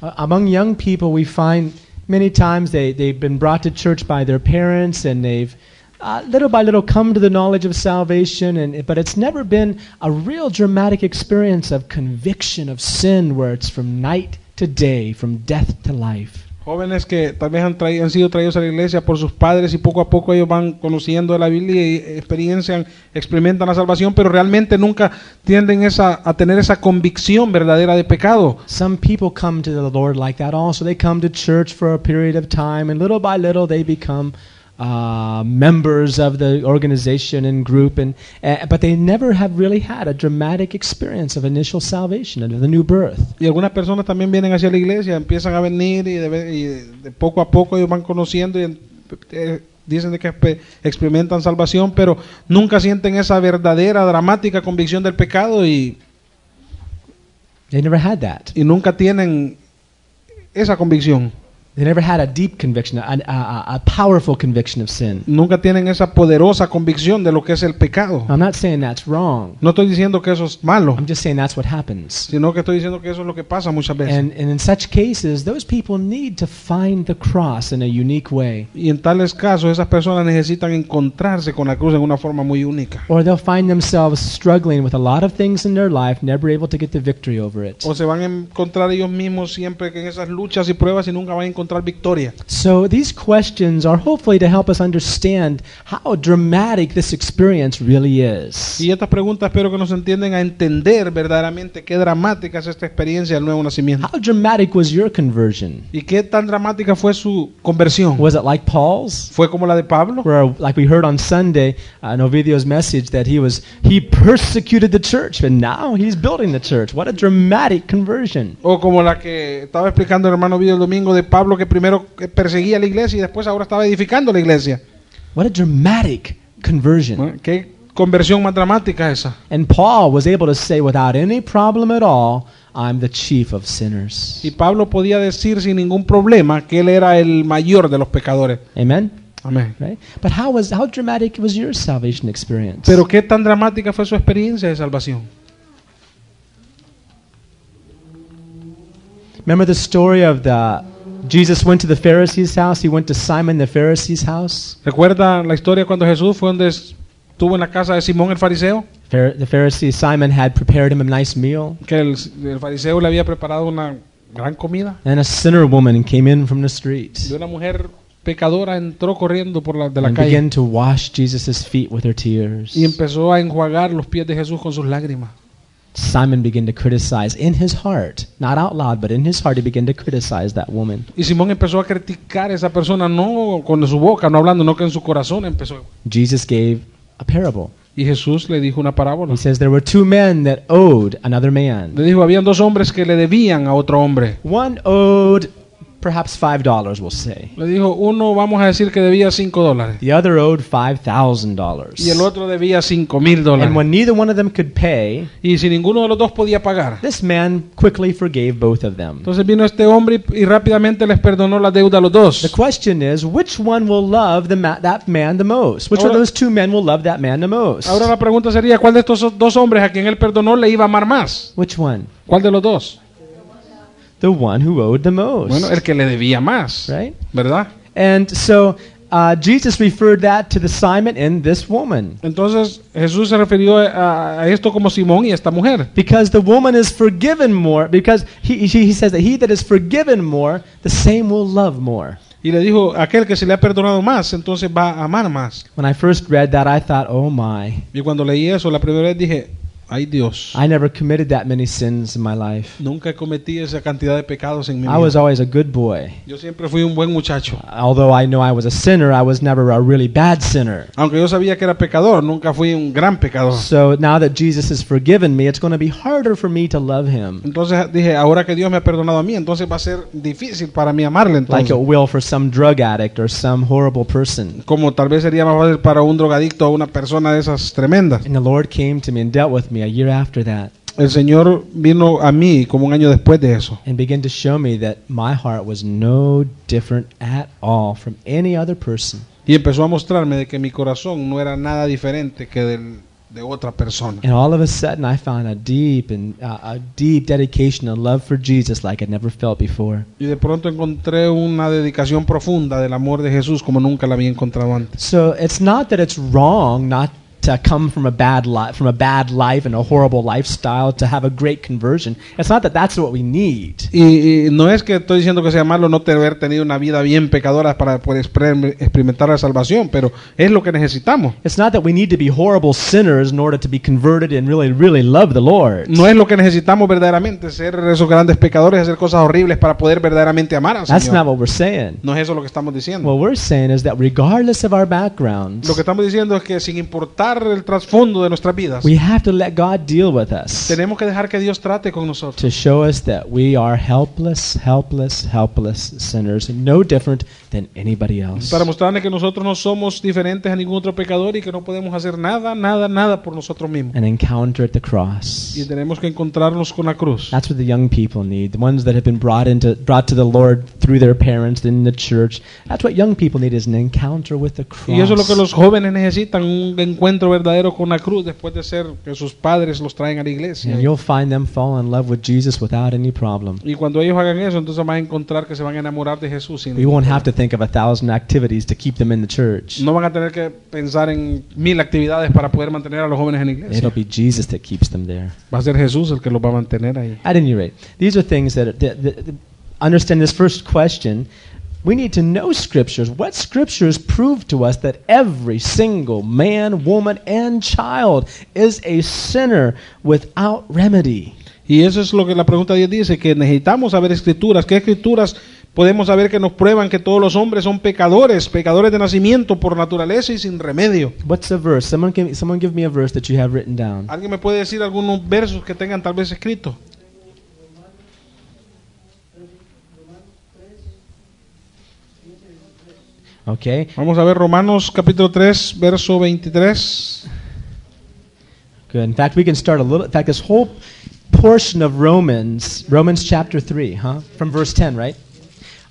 Speaker 1: Uh, among young people, we find many times they, they've been brought to church by their parents and they've uh, little by little come to the knowledge of salvation, and, but it's never been a real dramatic experience of conviction of sin where it's from night to day, from death to life.
Speaker 2: Jóvenes que tal vez han, traído- han sido traídos a la iglesia por sus padres y poco a poco ellos van conociendo la Biblia y experiencian, experimentan la salvación, pero realmente nunca tienden esa, a tener esa convicción verdadera de pecado.
Speaker 1: Some people come to the Lord like that also. They come to church for a period of time, and little by little they become uh, members of the organization and group, and uh, but they never have really had a dramatic experience of initial salvation and of the new birth.
Speaker 2: Y algunas personas también vienen hacia la iglesia, empiezan a venir y de, y de poco a poco ellos van conociendo y eh, dicen de que experimentan salvación, pero nunca sienten esa verdadera, dramática convicción del pecado y,
Speaker 1: They never had that.
Speaker 2: y nunca tienen esa convicción.
Speaker 1: They never had a deep conviction, a, a, a powerful conviction of sin.
Speaker 2: Nunca tienen esa poderosa convicción de lo que es el pecado.
Speaker 1: I'm not saying that's wrong.
Speaker 2: No estoy diciendo que eso es malo,
Speaker 1: I'm just saying that's what happens.
Speaker 2: sino que estoy diciendo que eso es lo que pasa muchas veces.
Speaker 1: And, and in such cases, those people need to find the cross in a unique way.
Speaker 2: Y en tales casos, esas personas necesitan encontrarse con la cruz en una forma muy única.
Speaker 1: Or they'll find themselves struggling with a lot of things in their life, never able to get the victory over it.
Speaker 2: O se van a encontrar ellos mismos siempre que en esas luchas y pruebas y nunca van a encontrar victoria.
Speaker 1: So these questions are hopefully to help us understand how dramatic this experience really is.
Speaker 2: Y estas preguntas espero que nos entiendan a entender verdaderamente qué dramática es esta experiencia del nuevo nacimiento.
Speaker 1: How dramatic was your conversion?
Speaker 2: Y qué tan dramática fue su conversión.
Speaker 1: Was it like Paul's?
Speaker 2: ¿Fue como la de Pablo?
Speaker 1: Where, like we heard on Sunday uh, in Ovidio's message, that he was he persecuted the church, but now he's building the church. What a dramatic conversion!
Speaker 2: O como la que estaba explicando el hermano Vídeo el domingo de Pablo que primero perseguía la iglesia y después ahora estaba edificando la iglesia.
Speaker 1: What a dramatic conversion!
Speaker 2: ¿Qué conversión más dramática esa?
Speaker 1: And Paul was able to say without any problem at all, I'm the chief of sinners.
Speaker 2: Y Pablo podía decir sin ningún problema que él era el mayor de los pecadores.
Speaker 1: Amen.
Speaker 2: Amén.
Speaker 1: Right? But how was how dramatic was your salvation experience?
Speaker 2: Pero qué tan dramática fue su experiencia de salvación.
Speaker 1: Remember the story of the Jesus went to the Pharisee's house. He went to Simon the Pharisee's house.
Speaker 2: ¿Recuerda la historia cuando Jesús fue donde estuvo en la casa de Simón el fariseo?
Speaker 1: The Pharisee Simon had prepared him a nice meal,
Speaker 2: Que el, el fariseo le había preparado una gran comida.
Speaker 1: and a sinner woman came in from the street
Speaker 2: Y una mujer pecadora entró corriendo por la de la
Speaker 1: and
Speaker 2: calle
Speaker 1: began to wash Jesus' feet with her tears.
Speaker 2: y empezó a enjuagar los pies de Jesús con sus lágrimas.
Speaker 1: Simon began to criticize in his heart, not out loud, but in his heart, he began to criticize that woman.
Speaker 2: Y Simón empezó a criticar a esa persona, no con su boca, no hablando, no su corazón empezó.
Speaker 1: Jesus gave a parable.
Speaker 2: Y Jesús le dijo una parábola.
Speaker 1: He says there were two men that owed another man.
Speaker 2: Le dijo, habían dos hombres que le debían a otro hombre.
Speaker 1: One owed perhaps five dollars, we'll say.
Speaker 2: Le dijo, uno vamos a decir que debía cinco dólares
Speaker 1: The other owed five thousand dollars.
Speaker 2: y el otro debía cinco mil dólares.
Speaker 1: And when neither one of them could pay,
Speaker 2: Y si ninguno de los dos podía pagar,
Speaker 1: this man quickly forgave both of them.
Speaker 2: entonces vino este hombre y, y rápidamente les perdonó la deuda a los dos.
Speaker 1: The question is, which one will love the ma- that man the most? Which of
Speaker 2: Ahora-
Speaker 1: those two men will love that man the most?
Speaker 2: Ahora la pregunta sería, ¿cuál de estos dos hombres a quien él perdonó le iba a amar más?
Speaker 1: Which one?
Speaker 2: ¿Cuál de los dos?
Speaker 1: The one who owed the most.
Speaker 2: Bueno, el que le debía más,
Speaker 1: right?
Speaker 2: ¿verdad?
Speaker 1: And so uh, Jesus referred that to the Simon and this woman.
Speaker 2: Entonces Jesús se refirió a, a esto como Simón y esta mujer.
Speaker 1: Because the woman is forgiven more, because he, he, he says that he that is forgiven more, the same will love more.
Speaker 2: Y le dijo, aquel que se le ha perdonado más, entonces va a amar más.
Speaker 1: When I first read that, I thought, oh my,
Speaker 2: Y cuando leí eso, la primera vez dije, ay Dios,
Speaker 1: I never committed that many sins in my life.
Speaker 2: nunca cometí esa cantidad de pecados en mi
Speaker 1: I was
Speaker 2: vida.
Speaker 1: always a good boy.
Speaker 2: Yo siempre fui un buen muchacho.
Speaker 1: Although I know I was a sinner, I was never a really bad sinner.
Speaker 2: Aunque yo sabía que era pecador, nunca fui un gran pecador.
Speaker 1: So now that Jesus has forgiven me, it's going to be harder for me to love him.
Speaker 2: Entonces dije, ahora que Dios me ha perdonado a mí, entonces va a ser difícil para mí amarle
Speaker 1: Like
Speaker 2: entonces.
Speaker 1: it will for some drug addict or some horrible person.
Speaker 2: Como tal vez sería más fácil para un drogadicto o una persona de esas tremendas.
Speaker 1: And the Lord came to me and dealt with me a year after that
Speaker 2: El Señor vino a mí como un año después de eso.
Speaker 1: and began to show me that my heart was no different at all from any other person.
Speaker 2: Y empezó a mostrarme de que mi corazón no era nada diferente que del de otra persona.
Speaker 1: And all of a sudden, I found a deep and uh, a deep dedication and love for Jesus like I'd never felt before.
Speaker 2: Y de pronto encontré una dedicación profunda del amor de Jesús como nunca la había encontrado antes.
Speaker 1: So it's not that it's wrong not to come from a bad life, from a bad life and a horrible lifestyle to have a great conversion. It's not that that's what we need.
Speaker 2: Y, y no es que estoy diciendo que sea malo no haber tenido una vida bien pecadora para poder exper- experimentar la salvación, pero es lo que necesitamos.
Speaker 1: It's not that we need to be horrible sinners in order to be converted and really, really love the Lord.
Speaker 2: No es lo que necesitamos verdaderamente, ser esos grandes pecadores, hacer cosas horribles para poder verdaderamente amar al
Speaker 1: That's not
Speaker 2: Señor.
Speaker 1: what we're saying.
Speaker 2: No es eso lo que estamos diciendo.
Speaker 1: What we're saying is that regardless of our backgrounds,
Speaker 2: Lo que estamos diciendo es que sin importar el trasfondo de nuestras vidas,
Speaker 1: we have to let God deal with us
Speaker 2: tenemos que dejar que Dios trate con nosotros.
Speaker 1: to show us that we are helpless, helpless, helpless sinners, no different than anybody else.
Speaker 2: Para mostrarle que nosotros no somos diferentes a ningún otro pecador y que no podemos hacer nada, nada, nada por nosotros mismos.
Speaker 1: An encounter at the cross.
Speaker 2: Y tenemos que encontrarnos con la cruz.
Speaker 1: That's what the young people need. The ones that have been brought into brought to the Lord through their parents in the church. That's what young people need is an encounter with the cross.
Speaker 2: Y eso es lo que los jóvenes necesitan, un encuentro verdadero con la cruz después de ser que sus padres los traen a la iglesia.
Speaker 1: and you'll find them fall in love with Jesus without any problem.
Speaker 2: Y cuando ellos hagan eso, entonces van a encontrar que se van a enamorar de Jesús. sin
Speaker 1: We won't have to think of a thousand activities to keep them in the church.
Speaker 2: No van a tener que pensar en mil actividades para poder mantener a los jóvenes en la iglesia.
Speaker 1: It'll be Jesus that keeps them there.
Speaker 2: Va a ser Jesús el que los va a mantener ahí.
Speaker 1: At any rate, these are things that, that, that, that understand this first question. We need to know scriptures. What scriptures prove to us that every single man, woman, and child is a sinner without remedy?
Speaker 2: Y eso es lo que la pregunta 10 dice, que necesitamos saber escrituras. ¿Qué escrituras podemos saber que nos prueban que todos los hombres son pecadores, pecadores de nacimiento por naturaleza y sin remedio?
Speaker 1: What's a verse? Someone give, someone give me a verse that you have written down.
Speaker 2: ¿Alguien me puede decir algunos versos que tengan tal vez escrito?
Speaker 1: Okay?
Speaker 2: Vamos a ver Romanos capítulo 3, verso 23.
Speaker 1: Good. In fact, we can start a little. In fact, this whole portion of Romans, Romans chapter 3, huh? From verse 10, right?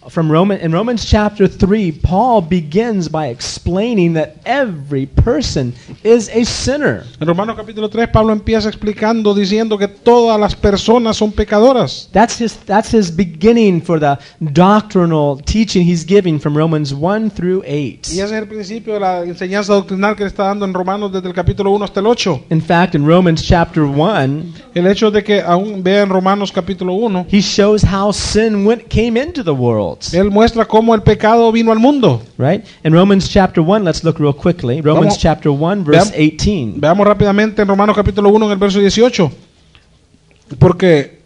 Speaker 1: From Roman in Romans chapter 3, Paul begins by explaining that every person is a sinner.
Speaker 2: En Romanos capítulo 3 Pablo empieza explicando diciendo que todas las personas son pecadoras.
Speaker 1: That's his that's his beginning for the doctrinal teaching he's giving from Romans 1 through 8.
Speaker 2: Y ese es el principio de la enseñanza doctrinal que está dando en Romanos desde el capítulo 1 hasta el 8.
Speaker 1: In fact, in Romans chapter 1,
Speaker 2: El hecho de que aún vea en Romanos capítulo 1,
Speaker 1: he shows how sin went came into the world.
Speaker 2: Él muestra cómo el pecado vino al mundo.
Speaker 1: Right? In Romans chapter 1, let's look real quickly. Romans
Speaker 2: Vamos-
Speaker 1: chapter 1, verse
Speaker 2: veam-
Speaker 1: 18.
Speaker 2: Veamos rápidamente en Romanos capítulo 1 en el verso 18. Porque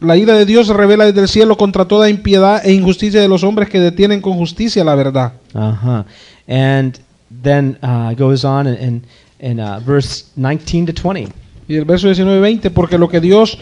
Speaker 2: la ira de Dios se revela desde el cielo contra toda impiedad e injusticia de los hombres que detienen con justicia la verdad.
Speaker 1: Uh-huh. And then uh, goes on in, in, in uh, verse 19 to 20.
Speaker 2: Y el verso 19 y 20, porque lo que Dios,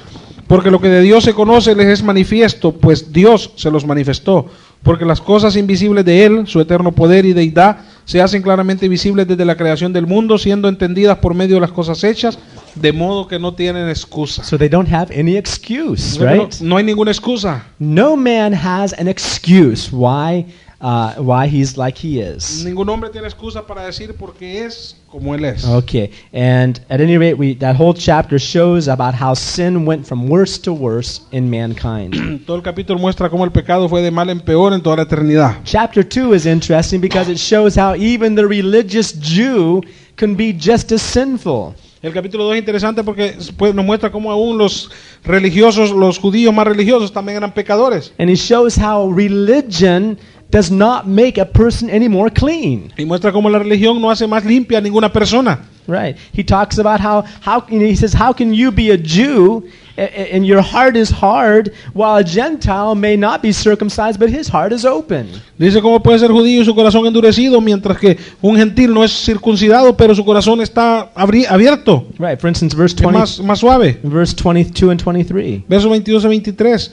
Speaker 2: porque lo que de Dios se conoce les es manifiesto, pues Dios se los manifestó. Porque las cosas invisibles de Él, su eterno poder y deidad, se hacen claramente visibles desde la creación del mundo, siendo entendidas por medio de las cosas hechas, de modo que no tienen excusa.
Speaker 1: So they don't have any excuse,
Speaker 2: No,
Speaker 1: right?
Speaker 2: no hay ninguna excusa.
Speaker 1: No man has an excuse why, uh, why he's like he is.
Speaker 2: Ningún hombre tiene excusa para decir porque es como Él es.
Speaker 1: Okay, and at any rate, we, that whole chapter shows about how sin went from worse to worse in mankind.
Speaker 2: Todo el capítulo muestra cómo el pecado fue de mal en peor en toda la eternidad.
Speaker 1: Chapter 2 is interesting because it shows how even the religious Jew can be just as sinful.
Speaker 2: El capítulo 2 es interesante porque pues, nos muestra cómo aún los religiosos, los judíos más religiosos también eran pecadores.
Speaker 1: And he shows how religion does not make a person any more clean.
Speaker 2: Y muestra cómo la religión no hace más limpia a ninguna persona.
Speaker 1: Right. He talks about how, how you know, he says, How can you be a Jew and your heart is hard while a Gentile may not be circumcised but his heart is open?
Speaker 2: Dice cómo puede ser judío y su corazón endurecido, mientras que un gentil no es circuncidado, pero su corazón está abri- abierto,
Speaker 1: Right. For instance, verse
Speaker 2: es
Speaker 1: 20,
Speaker 2: más, más suave.
Speaker 1: verse 22 and 23.
Speaker 2: Versos 22 y 23.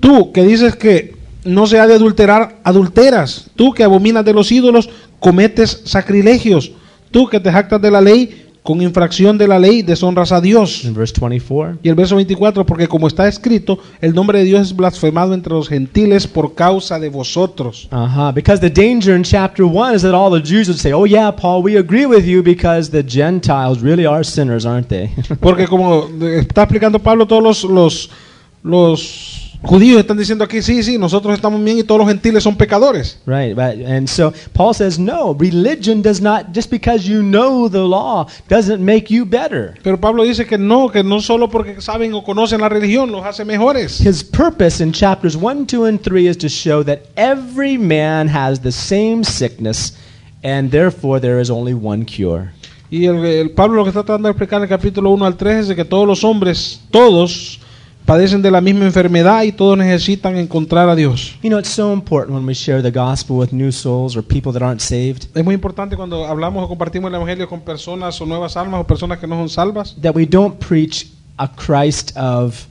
Speaker 2: Tú que dices que no se ha de adulterar, adulteras. Tú que abominas de los ídolos, cometes sacrilegios. Tú que te jactas de la ley, con infracción de la ley, deshonras a Dios.
Speaker 1: In verse 24.
Speaker 2: Y el verso 24, porque como está escrito, el nombre de Dios es blasfemado entre los gentiles por causa de vosotros.
Speaker 1: Uh-huh. Because the danger in chapter 1 is that all the Jews would say, Oh, yeah, Paul, we agree with you because the Gentiles really are sinners, aren't they?
Speaker 2: Porque como está explicando Pablo, todos los, los, los judíos están diciendo aquí, sí, sí, nosotros estamos bien y todos los gentiles son pecadores.
Speaker 1: Right, right. And so Paul says, no, religion does not, just because you know the law, doesn't make you better.
Speaker 2: Pero Pablo dice que no, que no solo porque saben o conocen la religión los hace mejores.
Speaker 1: His purpose in chapters 1, 2, and 3 is to show that every man has the same sickness, and therefore there is only one cure.
Speaker 2: Y el, el Pablo lo que está tratando de explicar en el capítulo 1 al 3 es de que todos los hombres, todos, padecen de la misma enfermedad y todos necesitan encontrar a Dios.
Speaker 1: You know, it's so important when we share the gospel with new souls or people that aren't saved
Speaker 2: Es muy importante cuando hablamos o compartimos el Evangelio con personas o nuevas almas o personas que no son salvas,
Speaker 1: that we don't preach a Christ of,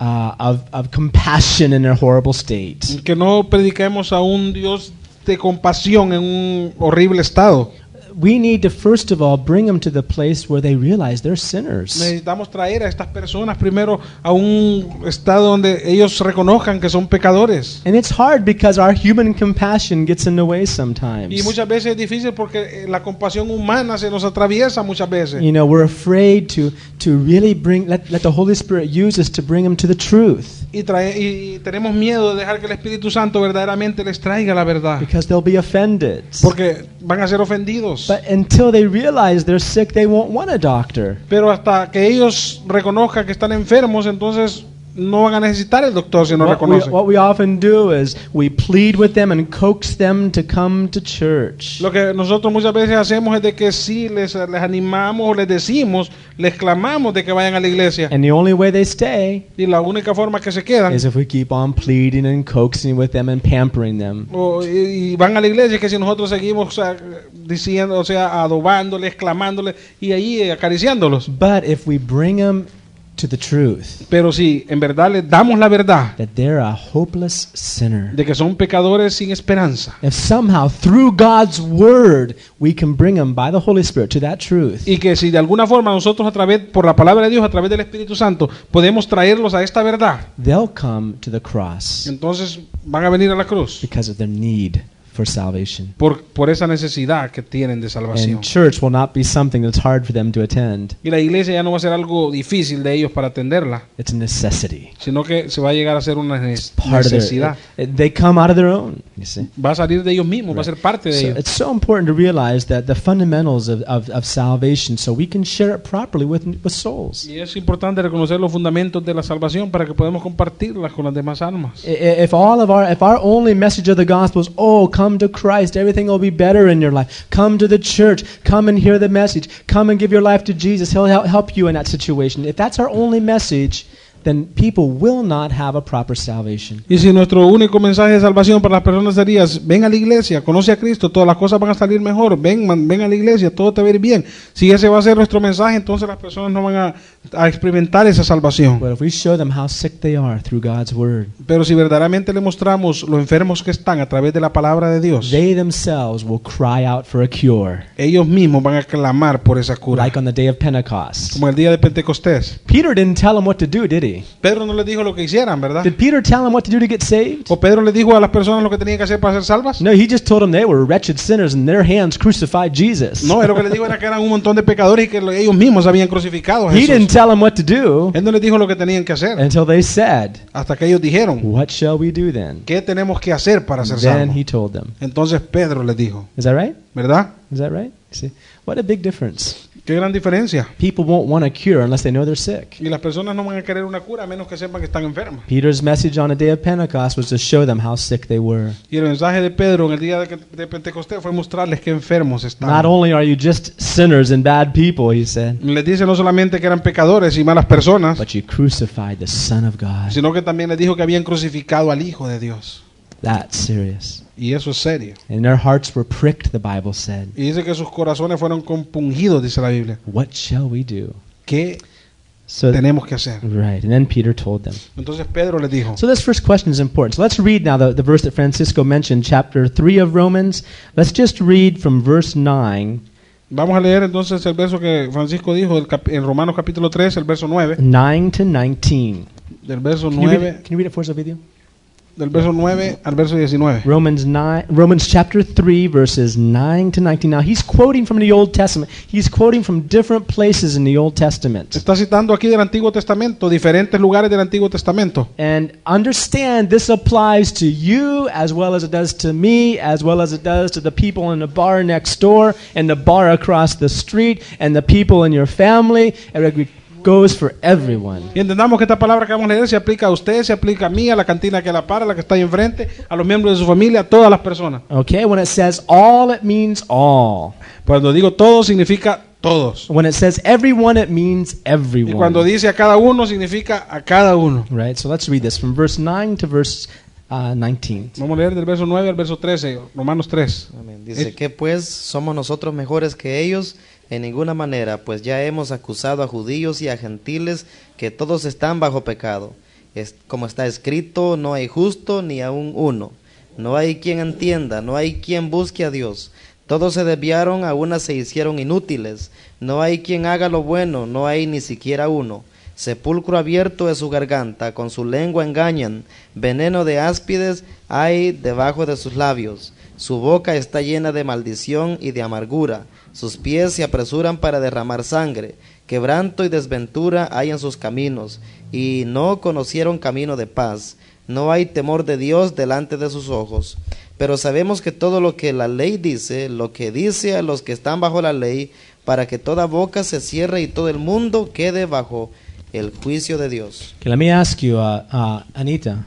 Speaker 1: uh, of, of compassion in their horrible state.
Speaker 2: que no prediquemos a un Dios de compasión en un horrible estado.
Speaker 1: We need to, first of all, bring them to the place where they realize they're sinners.
Speaker 2: Necesitamos traer a estas personas primero a un estado donde ellos reconozcan que son pecadores.
Speaker 1: And it's hard because our human compassion gets in the way sometimes.
Speaker 2: Y muchas veces es difícil porque eh, la compasión humana se nos atraviesa muchas veces.
Speaker 1: You know, we're afraid to, to really bring, let, let the Holy Spirit use us to bring them to the truth
Speaker 2: Y, trae- y tenemos miedo de dejar que el Espíritu Santo verdaderamente les traiga la verdad.
Speaker 1: because they'll be offended.
Speaker 2: Porque van a ser ofendidos.
Speaker 1: But until they realize they're sick, they won't want a doctor.
Speaker 2: Pero hasta que ellos reconozcan que están enfermos, entonces no van a necesitar el doctor si no
Speaker 1: What we,
Speaker 2: reconocen.
Speaker 1: what we often do is we plead with them and coax them to come to church.
Speaker 2: Lo que nosotros muchas veces hacemos es de que sí les, les animamos o les decimos, les clamamos de que vayan a la iglesia.
Speaker 1: And the only way they stay
Speaker 2: Y la única forma que se quedan
Speaker 1: is if we keep on pleading and coaxing with them and pampering them.
Speaker 2: o- y, y van a la iglesia que si nosotros seguimos diciendo, o sea, adobándoles, clamándoles y ahí acariciándolos.
Speaker 1: But if we bring them to the truth
Speaker 2: Pero si en verdad les damos la verdad
Speaker 1: that they're a hopeless sinner,
Speaker 2: de que son pecadores sin esperanza
Speaker 1: if somehow through God's word we can bring them by the Holy Spirit to that truth,
Speaker 2: y que si de alguna forma nosotros a través, por la palabra de Dios, a través del Espíritu Santo, podemos traerlos a esta verdad,
Speaker 1: they'll come to the cross
Speaker 2: entonces van a venir a la cruz
Speaker 1: because of their need for salvation.
Speaker 2: por, por esa necesidad que tienen de salvación.
Speaker 1: And church will not be something that's hard for them to attend.
Speaker 2: Y la iglesia ya no va a ser algo difícil de ellos para atenderla,
Speaker 1: It's a necessity.
Speaker 2: sino que se va a llegar a ser una necesidad.
Speaker 1: their, they come out of their own, you see.
Speaker 2: Va a salir de ellos mismos, va a ser parte de
Speaker 1: So
Speaker 2: ellos.
Speaker 1: it's so important to realize that the fundamentals of, of, of salvation so we can share it properly with, with souls.
Speaker 2: Y es importante reconocer los fundamentos de la salvación para que podamos compartirlas con las demás almas.
Speaker 1: If all of our if our only message of the gospel is oh come to Christ everything will be better in your life. Come to the church. Come and hear the message. Come and give your life to Jesus. He'll help you in that situation. If that's our only message then people will not have a proper salvation
Speaker 2: Y si nuestro único mensaje de salvación para las personas sería, ven a la iglesia, conoce a Cristo, todas las cosas van a salir mejor, ven, man- ven a la iglesia, todo te va a ir bien. Si ese va a ser nuestro mensaje, entonces las personas no van a, a experimentar esa salvación.
Speaker 1: but if we show them how sick they are through God's word
Speaker 2: Pero si verdaderamente le mostramos lo enfermos que están a través de la palabra de Dios,
Speaker 1: they themselves will cry out for a cure
Speaker 2: ellos mismos van a clamar por esa cura.
Speaker 1: like on the day of Pentecost
Speaker 2: Como el día de Pentecostés.
Speaker 1: Peter didn't tell them what to do did he
Speaker 2: Pedro no les dijo lo que hicieran, ¿verdad?
Speaker 1: did Peter tell them what to do to get saved
Speaker 2: ¿O Pedro les dijo a las personas lo que tenían que hacer para ser salvas?
Speaker 1: No, he just told them they were wretched sinners and their hands crucified Jesus.
Speaker 2: No, él lo que les dijo era que eran un montón de pecadores y que lo- ellos mismos habían crucificado a
Speaker 1: he didn't
Speaker 2: Jesús.
Speaker 1: tell them what to do
Speaker 2: Él no les dijo lo que tenían que hacer
Speaker 1: until they said,
Speaker 2: hasta que ellos dijeron,
Speaker 1: What shall we do then?
Speaker 2: ¿qué tenemos que hacer para ser
Speaker 1: Then
Speaker 2: salvos?
Speaker 1: he told them.
Speaker 2: Entonces Pedro les dijo,
Speaker 1: Is that right?
Speaker 2: ¿verdad?
Speaker 1: Is that right? See, what a big difference.
Speaker 2: Qué gran diferencia.
Speaker 1: People won't want a cure unless they know they're sick.
Speaker 2: Y las personas no van a querer una cura a menos que sepan que están enfermas.
Speaker 1: Peter's message on the day of Pentecost was to show them how sick they were.
Speaker 2: Y el mensaje de Pedro en el día de, Pentecostés fue mostrarles que enfermos
Speaker 1: Not
Speaker 2: estaban.
Speaker 1: only are you just sinners and bad people, he said,
Speaker 2: Les dice no solamente que eran pecadores y malas personas,
Speaker 1: but you crucified the Son of God.
Speaker 2: sino que también les dijo que habían crucificado al Hijo de Dios.
Speaker 1: That's serious.
Speaker 2: Y eso es serio.
Speaker 1: And their hearts were pricked, the Bible said.
Speaker 2: Y dice que sus corazones fueron compungidos, dice la Biblia.
Speaker 1: What shall we do?
Speaker 2: ¿Qué
Speaker 1: So
Speaker 2: tenemos que hacer?
Speaker 1: Right, and then Peter told them.
Speaker 2: Entonces Pedro les dijo,
Speaker 1: So this first question is important. So let's read now the, the verse that Francisco mentioned, chapter 3 of Romans. Let's just read from verse 9,
Speaker 2: vamos a leer entonces el verso que Francisco dijo en Romanos capítulo 3, el verso 9.
Speaker 1: 9 to 19.
Speaker 2: Del verso
Speaker 1: Can you read it, can you read it for us, Ovidio?
Speaker 2: Del verso 9 al verso 19.
Speaker 1: Romans 9 Romans chapter 3 verses 9 to 19. Now he's quoting from the Old Testament. He's quoting from different places in the Old Testament.
Speaker 2: Está citando aquí del Antiguo Testamento, diferentes lugares del Antiguo Testamento.
Speaker 1: And understand this applies to you as well as it does to me, as well as it does to the people in the bar next door and the bar across the street and the people in your family. Goes for everyone.
Speaker 2: Y entendamos que esta palabra que vamos a leer se aplica a usted, se aplica a mí, a la cantina que la para, a la que está ahí enfrente, a los miembros de su familia, a todas las personas.
Speaker 1: Okay, when it says all, it means all.
Speaker 2: Cuando digo todo, significa todos.
Speaker 1: When it says everyone, it means
Speaker 2: Y cuando
Speaker 1: everyone.
Speaker 2: dice a cada uno, significa a cada uno.
Speaker 1: Right? So let's read this from verse 9 to verse uh, 19.
Speaker 2: Vamos a leer del verso 9 al verso 13, Romanos 3.
Speaker 4: Amén. Dice
Speaker 2: Es-
Speaker 4: que pues somos nosotros mejores que ellos en ninguna manera, pues ya hemos acusado a judíos y a gentiles que todos están bajo pecado. Es, como está escrito, no hay justo ni aun uno. No hay quien entienda, no hay quien busque a Dios. Todos se desviaron, a se hicieron inútiles. No hay quien haga lo bueno, no hay ni siquiera uno. Sepulcro abierto es su garganta, con su lengua engañan. Veneno de áspides hay debajo de sus labios. Su boca está llena de maldición y de amargura. Sus pies se apresuran para derramar sangre. Quebranto y desventura hay en sus caminos, y no conocieron camino de paz. No hay temor de Dios delante de sus ojos. Pero sabemos que todo lo que la ley dice, lo que dice a los que están bajo la ley, para que toda boca se cierre y todo el mundo quede bajo el juicio de Dios.
Speaker 1: Okay, let me ask you, uh, uh, Anita,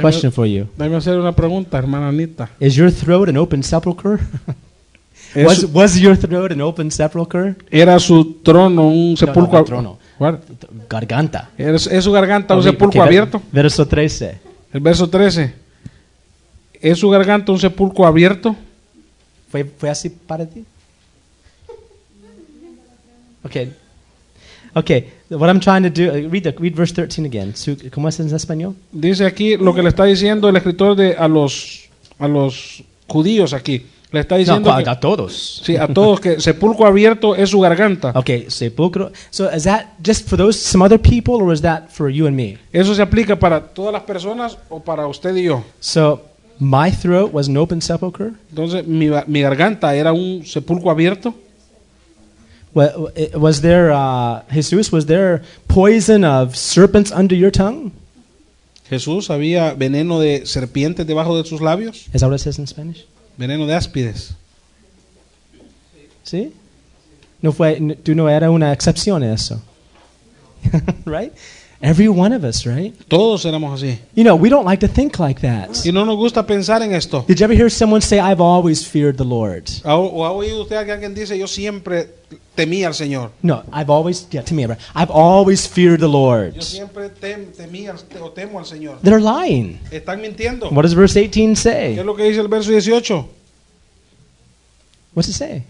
Speaker 1: question for you.
Speaker 2: Déjame hacer una pregunta, hermana Anita.
Speaker 1: Is your throat an open sepulcher?
Speaker 2: ¿Es-
Speaker 1: was, was your throat an open sepulcher?
Speaker 2: ¿Era su trono un sepulcro?
Speaker 1: no, trono.
Speaker 2: ¿Cuál?
Speaker 1: Garganta.
Speaker 2: ¿Es, es su garganta un
Speaker 1: Okay,
Speaker 2: sepulcro
Speaker 1: okay,
Speaker 2: abierto?
Speaker 1: Verso 13.
Speaker 2: El verso 13. ¿Es su garganta un sepulcro abierto?
Speaker 1: ¿Fue, fue así para ti? Okay. Okay, what I'm trying to do, uh, read, the, read verse 13 again. ¿Cómo es en español?
Speaker 2: Dice aquí lo que le está diciendo el escritor de, a, los, a los judíos aquí. Le está
Speaker 1: No,
Speaker 2: diciendo
Speaker 1: a,
Speaker 2: que-
Speaker 1: a todos.
Speaker 2: sí, a todos que sepulcro abierto es su garganta.
Speaker 1: Okay, sepulcro. So is that just for those some other people, or is that for you and me?
Speaker 2: ¿Eso se aplica para todas las personas o para usted y yo?
Speaker 1: So my throat was an open sepulcher.
Speaker 2: Entonces, mi, mi garganta era un sepulcro abierto.
Speaker 1: Wa- Was there, uh, Jesus, was there poison of serpents under your tongue?
Speaker 2: Jesús había veneno de serpientes debajo de sus labios,
Speaker 1: Is that what it says in Spanish?
Speaker 2: Veneno de áspides.
Speaker 1: ¿Sí? No fue, tú no era una excepción a eso. right? Every one of us, right?
Speaker 2: Todos éramos así.
Speaker 1: You know, we don't like to think like that.
Speaker 2: Y no nos gusta pensar en esto.
Speaker 1: Did you ever hear someone say, I've always feared the Lord?
Speaker 2: ¿O ha oído usted que alguien dice, yo siempre temía al Señor?
Speaker 1: No, I've always, yeah, to me, right? I've always feared the Lord.
Speaker 2: Yo siempre tem- temía o temo al Señor.
Speaker 1: They're lying.
Speaker 2: Están mintiendo.
Speaker 1: What does verse 18 say?
Speaker 2: ¿Qué es lo que dice el verso 18?
Speaker 1: What's it say?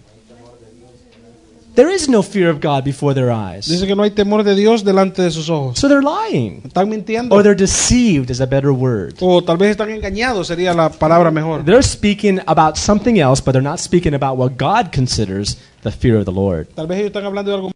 Speaker 1: There is no fear of God before their eyes.
Speaker 2: Dice que no hay temor de Dios delante de sus ojos.
Speaker 1: So they're lying.
Speaker 2: Están mintiendo.
Speaker 1: Or they're deceived is a better word.
Speaker 2: O tal vez están engañados, sería la palabra mejor.
Speaker 1: They're speaking about something else, but they're not speaking about what God considers the fear of the Lord.
Speaker 2: Tal vez ellos están hablando de algo.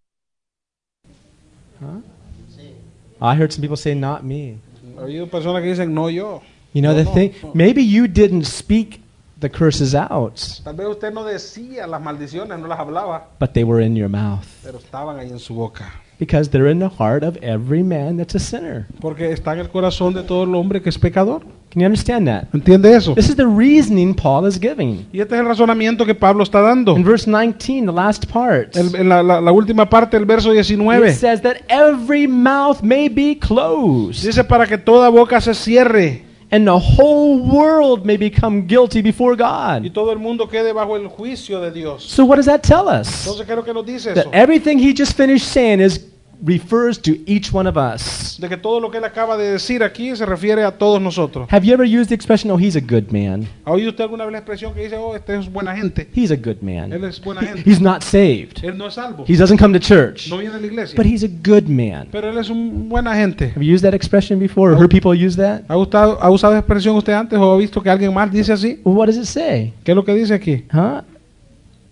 Speaker 1: I heard some people say, not me.
Speaker 2: Oído personas que dicen, no yo.
Speaker 1: You know,
Speaker 2: No,
Speaker 1: the
Speaker 2: no,
Speaker 1: thing,
Speaker 2: no.
Speaker 1: maybe you didn't speak the curses out,
Speaker 2: Tal vez usted no decía las maldiciones, no las hablaba,
Speaker 1: but they were in your mouth.
Speaker 2: pero estaban ahí en su boca.
Speaker 1: Because they're in the heart of every man that's a sinner.
Speaker 2: Porque está en el corazón de todo el hombre que es pecador.
Speaker 1: Can you understand that?
Speaker 2: ¿Entiende eso?
Speaker 1: This is the reasoning Paul is giving.
Speaker 2: Y este es el razonamiento que Pablo está dando.
Speaker 1: In verse 19, the last part,
Speaker 2: El- en la, la- la última parte del verso
Speaker 1: it
Speaker 2: 19.
Speaker 1: says that every mouth may be closed
Speaker 2: Dice para que toda boca se cierre
Speaker 1: and the whole world may become guilty before
Speaker 2: y
Speaker 1: God.
Speaker 2: todo el mundo quede bajo el juicio de Dios.
Speaker 1: So what does that tell us?
Speaker 2: Entonces, ¿qué es lo que nos dice
Speaker 1: That
Speaker 2: eso?
Speaker 1: everything he just finished saying is refers to each one of us.
Speaker 2: De que todo lo que él acaba de decir aquí se refiere a todos nosotros.
Speaker 1: Have you ever used the expression, oh, he's a good man?
Speaker 2: ¿Ha oído usted alguna vez la expresión que dice, oh, este es buena gente?
Speaker 1: He's a good
Speaker 2: Él
Speaker 1: man.
Speaker 2: es buena gente.
Speaker 1: He's not saved.
Speaker 2: Él no es salvo.
Speaker 1: He doesn't come to church.
Speaker 2: No viene a la iglesia.
Speaker 1: But he's a good man.
Speaker 2: Pero él es un buena gente.
Speaker 1: Have you used that expression before or heard people use that?
Speaker 2: ¿Ha, gustado, ¿Ha usado esa expresión usted antes o ha visto que alguien más dice así?
Speaker 1: What does it say?
Speaker 2: ¿Qué es lo que dice aquí?
Speaker 1: Huh?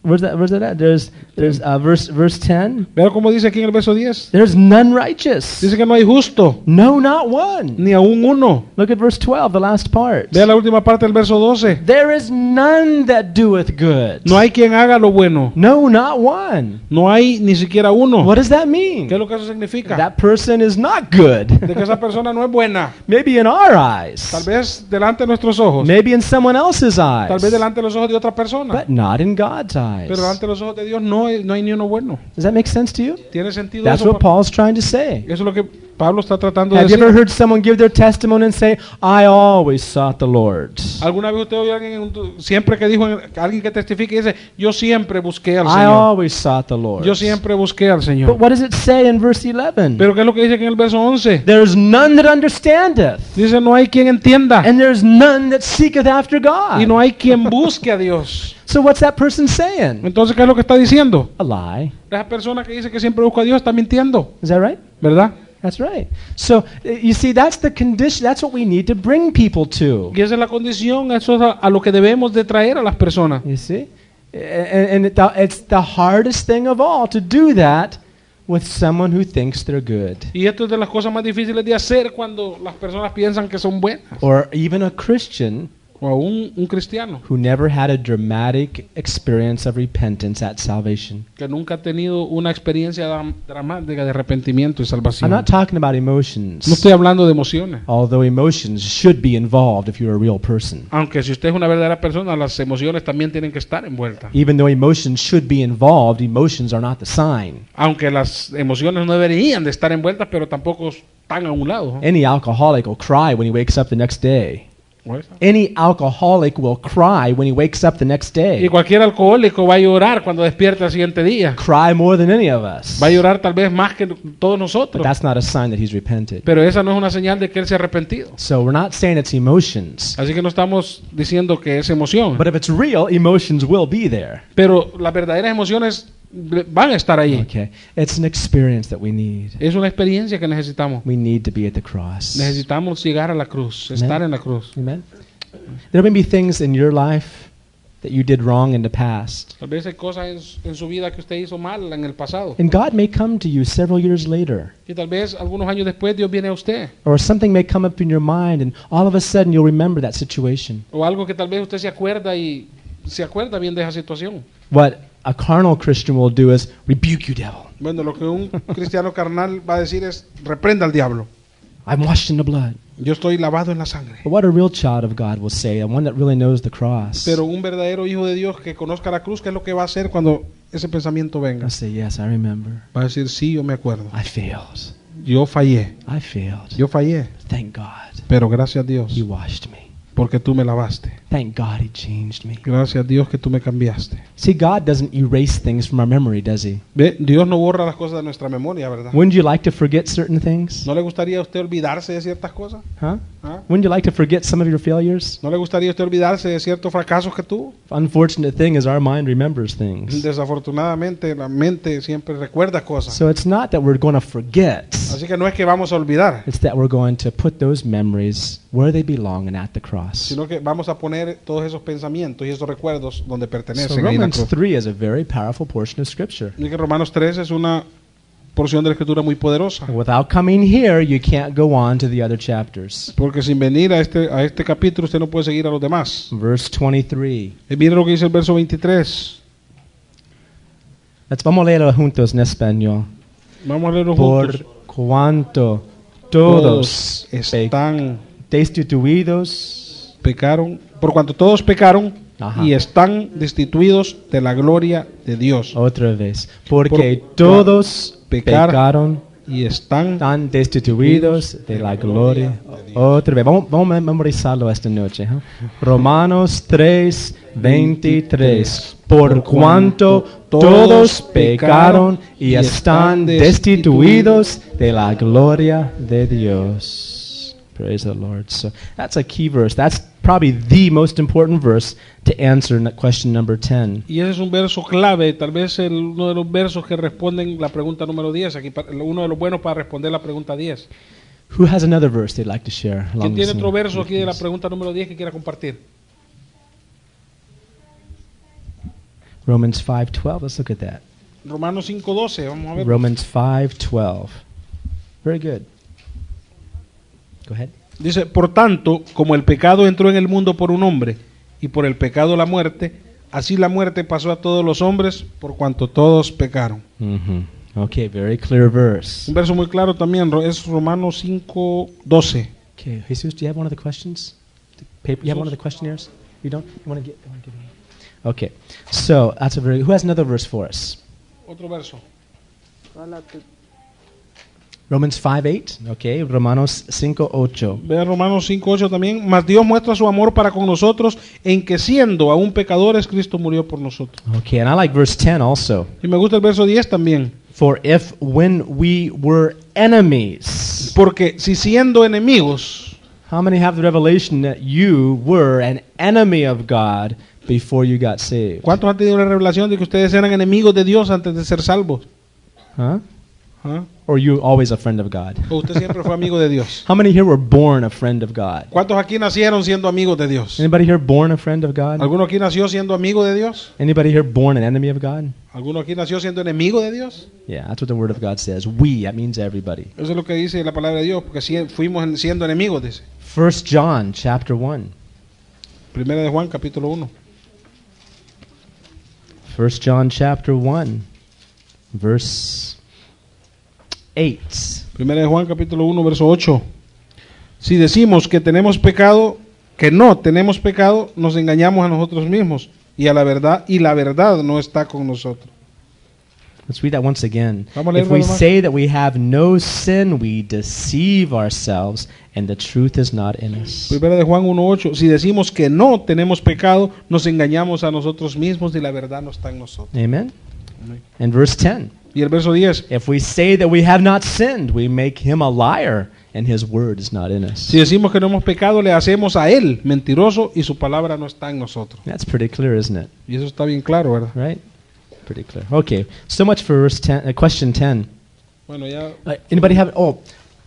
Speaker 1: Where's that? Where's that at? There's there's uh, verse verse ten.
Speaker 2: Vea cómo dice aquí en el verso 10.
Speaker 1: There's none righteous.
Speaker 2: Dice que no hay justo,
Speaker 1: No, not one.
Speaker 2: ni aún uno.
Speaker 1: Look at verse twelve, the last part.
Speaker 2: Vea la última parte del verso 12.
Speaker 1: There is none that doeth good.
Speaker 2: No hay quien haga lo bueno.
Speaker 1: No, not one.
Speaker 2: No hay ni siquiera uno.
Speaker 1: What does that mean?
Speaker 2: ¿Qué es lo que eso significa?
Speaker 1: That person is not good.
Speaker 2: De que esa persona no es buena.
Speaker 1: Maybe in our eyes.
Speaker 2: Tal vez delante de nuestros ojos.
Speaker 1: Maybe in someone else's
Speaker 2: Tal
Speaker 1: eyes.
Speaker 2: vez delante de los ojos de otra persona.
Speaker 1: But not in God's eyes.
Speaker 2: Pero de los ojos de Dios no no hay ni uno bueno.
Speaker 1: Does that make sense to you?
Speaker 2: ¿Tiene sentido
Speaker 1: That's
Speaker 2: eso?
Speaker 1: what Paul's trying to say.
Speaker 2: Eso es lo que Pablo está tratando de
Speaker 1: Have you
Speaker 2: decir.
Speaker 1: ever heard someone give their testimony and say, I always sought the Lord?
Speaker 2: ¿Alguna vez usted oyó a alguien, siempre que dijo, alguien que testifique y dice, yo siempre busqué al
Speaker 1: I
Speaker 2: Señor?
Speaker 1: always sought the Lord.
Speaker 2: Yo siempre busqué al
Speaker 1: But
Speaker 2: Señor.
Speaker 1: what does it say in verse 11?
Speaker 2: Pero ¿qué es lo que dice en el verso 11?
Speaker 1: There's none that understandeth,
Speaker 2: Dice, no hay quien entienda
Speaker 1: and there's none that seeketh after God.
Speaker 2: y no hay quien busque a Dios.
Speaker 1: So what's that person saying?
Speaker 2: Entonces, ¿qué es lo que está diciendo?
Speaker 1: A lie.
Speaker 2: Esa persona que dice que siempre busca a Dios está mintiendo,
Speaker 1: Is that right?
Speaker 2: ¿verdad?
Speaker 1: That's right. So uh, you see, that's the condition. That's what we need to bring people to.
Speaker 2: Y esa es la condición, eso es a, a lo que debemos de traer a las personas.
Speaker 1: You see, and, and it, it's the hardest thing of all to do that with someone who thinks they're good,
Speaker 2: Y esto es de las cosas más difíciles de hacer cuando las personas piensan que son buenas.
Speaker 1: or even a Christian
Speaker 2: O aún un cristiano
Speaker 1: who never had a dramatic experience of repentance at salvation.
Speaker 2: que nunca ha tenido una experiencia dram- dramática de arrepentimiento y salvación.
Speaker 1: I'm not talking about
Speaker 2: No
Speaker 1: emotions,
Speaker 2: estoy hablando de emociones.
Speaker 1: although emotions should be involved if you're a real person.
Speaker 2: Aunque si usted es una verdadera persona, las emociones también tienen que estar envueltas.
Speaker 1: Even though emotions should be involved, emotions are not the sign.
Speaker 2: Aunque las emociones no deberían de estar envueltas, pero tampoco están a un lado.
Speaker 1: Any alcoholic will cry when he wakes up the next day.
Speaker 2: ¿O
Speaker 1: Any alcoholic will cry when he wakes up the next
Speaker 2: Y
Speaker 1: day.
Speaker 2: cualquier alcohólico va a llorar cuando despierta el siguiente día.
Speaker 1: Cry more than any of us.
Speaker 2: Va a llorar tal vez más que todos
Speaker 1: But
Speaker 2: nosotros.
Speaker 1: that's not a sign that he's repented.
Speaker 2: Pero esa no es una señal de que él se ha arrepentido.
Speaker 1: So we're not saying it's emotions.
Speaker 2: Así que no estamos diciendo que es emoción.
Speaker 1: But if it's real, emotions will be there.
Speaker 2: Pero las verdaderas emociones van a estar ahí.
Speaker 1: Okay. It's an experience that we need.
Speaker 2: Es una experiencia que necesitamos.
Speaker 1: We need to be at the cross.
Speaker 2: Necesitamos llegar a la cruz, estar en la cruz.
Speaker 1: Amen. There may be things in your life that you did wrong in the past.
Speaker 2: Tal vez hay cosas en, en su vida que usted hizo mal en el pasado.
Speaker 1: And God may come to you several years later.
Speaker 2: Y tal vez algunos años después Dios viene a usted.
Speaker 1: Or something may come up in your mind, and all of a sudden you'll remember that situation.
Speaker 2: O algo que tal vez usted se acuerda y se acuerda bien de esa situación.
Speaker 1: What a carnal Christian will do is rebuke you, devil.
Speaker 2: Bueno, lo que un cristiano carnal va a decir es, reprenda al diablo.
Speaker 1: I'm washed in the blood.
Speaker 2: Yo estoy lavado en la sangre.
Speaker 1: But what a real child of God will say, the one that really knows the cross,
Speaker 2: Pero un verdadero hijo de Dios que conozca la cruz, ¿qué es lo que va a hacer cuando ese pensamiento venga?
Speaker 1: will say, Yes, I remember.
Speaker 2: Va a decir, sí, yo me acuerdo.
Speaker 1: I failed.
Speaker 2: Yo fallé.
Speaker 1: I failed.
Speaker 2: Yo fallé.
Speaker 1: Thank God
Speaker 2: Pero gracias a Dios,
Speaker 1: He washed me.
Speaker 2: porque tú me lavaste.
Speaker 1: Thank God He changed me.
Speaker 2: Gracias a Dios que tú me cambiaste.
Speaker 1: See, God doesn't erase things from our memory, does He?
Speaker 2: Ve, Dios no borra las cosas de nuestra memoria, ¿verdad?
Speaker 1: Wouldn't you like to forget certain things?
Speaker 2: ¿No le gustaría a usted olvidarse de ciertas cosas?
Speaker 1: Huh?
Speaker 2: ¿Ah?
Speaker 1: Wouldn't you like to forget some of your failures?
Speaker 2: ¿No le gustaría a usted olvidarse de ciertos fracasos que tuvo?
Speaker 1: Unfortunate thing is our mind remembers things.
Speaker 2: Desafortunadamente, la mente siempre recuerda cosas.
Speaker 1: So it's not that we're going to forget.
Speaker 2: Así que no es que vamos a olvidar,
Speaker 1: It's that we're going to put those memories where they belong and at the cross.
Speaker 2: sino que vamos a poner todos esos pensamientos y esos recuerdos donde
Speaker 1: So
Speaker 2: pertenecen ahí en la
Speaker 1: Romans
Speaker 2: cruz.
Speaker 1: 3 is a very powerful portion of Scripture.
Speaker 2: Y que Romanos 3 es una porción de la escritura muy poderosa.
Speaker 1: Without coming here, you can't go on to the other chapters.
Speaker 2: Porque sin venir a este, a este capítulo usted no puede seguir a los demás.
Speaker 1: Verse 23.
Speaker 2: Y mire lo que dice el verso 23.
Speaker 1: Let's vamos a leerlo juntos en español.
Speaker 2: Vamos a leerlo
Speaker 1: Por
Speaker 2: juntos.
Speaker 1: cuanto todos
Speaker 2: están
Speaker 1: destituidos.
Speaker 2: pecaron, por cuanto todos pecaron
Speaker 1: Ajá.
Speaker 2: y están destituidos de la gloria de Dios.
Speaker 1: Otra vez. Porque
Speaker 2: Por-
Speaker 1: todos
Speaker 2: pecar-
Speaker 1: pecaron,
Speaker 2: Y están
Speaker 1: están destituidos de la gloria. Otra vez. Vamos, vamos a memorizarlo esta noche. ¿eh? Romanos 3, 23. Por cuanto todos pecaron y están destituidos de la gloria de Dios. Praise the Lord. So that's a key verse. That's probably the most important verse to answer question number 10.
Speaker 2: y ese es un verso clave, tal vez el- uno de los versos que responden la pregunta número 10, aquí uno de los buenos para responder la pregunta 10.
Speaker 1: Who has another verse they'd like to share?
Speaker 2: ¿Quién tiene otro verso aquí de la pregunta número 10 que quiera compartir?
Speaker 1: Romans 5:12. Let's look at that.
Speaker 2: Romanos 5.12, vamos a ver.
Speaker 1: Romans 5:12. Very good. Go ahead.
Speaker 2: Dice, por tanto, como el pecado entró en el mundo por un hombre, y por el pecado la muerte, así la muerte pasó a todos los hombres, por cuanto todos pecaron.
Speaker 1: Mhm. Okay, very clear verse.
Speaker 2: Un verso muy claro también, es Romanos 5.12.
Speaker 1: Okay, Jesus, do you have one of the questions? Paper, you have one of the questionnaires? You don't? You want to get? you wanna give me- Okay, so that's a very. Who has another verse for us?
Speaker 2: Otro verso.
Speaker 1: Romans 5 8. Okay, Romanos 5 8.
Speaker 2: Vea Romanos 5.8 también. Mas Dios muestra su amor para con nosotros en que siendo aún pecadores, Cristo murió por nosotros.
Speaker 1: Okay, and I like verse 10 also.
Speaker 2: Y me gusta el verso 10 también.
Speaker 1: For if when we were enemies,
Speaker 2: Porque si siendo enemigos,
Speaker 1: how many have the revelation that you were an enemy of God before you got saved?
Speaker 2: ¿cuántos han tenido la revelación de que ustedes eran enemigos de Dios antes de ser salvos?
Speaker 1: Huh?
Speaker 2: ¿Ah?
Speaker 1: Or you always a friend of God?
Speaker 2: ¿O usted siempre fue amigo de Dios?
Speaker 1: How many here were born a friend of God?
Speaker 2: ¿Cuántos aquí nacieron siendo amigos de Dios?
Speaker 1: Anybody here born a friend of God?
Speaker 2: ¿Alguno aquí nació siendo amigo de Dios?
Speaker 1: Anybody here born an enemy of God?
Speaker 2: ¿Alguno aquí nació siendo enemigo de Dios?
Speaker 1: Yeah, that's what the word of God says. We, that means everybody.
Speaker 2: Eso es lo que dice la palabra de Dios, porque si- fuimos siendo enemigos, dice.
Speaker 1: First John chapter 1.
Speaker 2: Primera de Juan, capítulo 1.
Speaker 1: First John chapter 1 verse 8.
Speaker 2: Primera de Juan, capítulo 1, verso 8. Si decimos que tenemos pecado, que no tenemos pecado, nos engañamos a nosotros mismos y a la verdad y la verdad no está con nosotros.
Speaker 1: Let's read that once again. If we say that we have no sin, we deceive ourselves and the truth is not in us.
Speaker 2: Primera de Juan 1:8. Si decimos que no tenemos pecado, nos engañamos a nosotros mismos y la verdad no está en nosotros.
Speaker 1: Amen.
Speaker 2: Amén.
Speaker 1: And verse 10.
Speaker 2: Y el verso 10.
Speaker 1: If we say that we have not sinned, we make him a liar and his word is not in us.
Speaker 2: Si decimos que no hemos pecado, le hacemos a él mentiroso y su palabra no está en nosotros.
Speaker 1: That's pretty clear, isn't it?
Speaker 2: Y eso está bien claro, ¿verdad?
Speaker 1: Right? Pretty clear. Okay. So much for verse 10, uh, question 10.
Speaker 2: Bueno, ya
Speaker 1: Uh, anybody have oh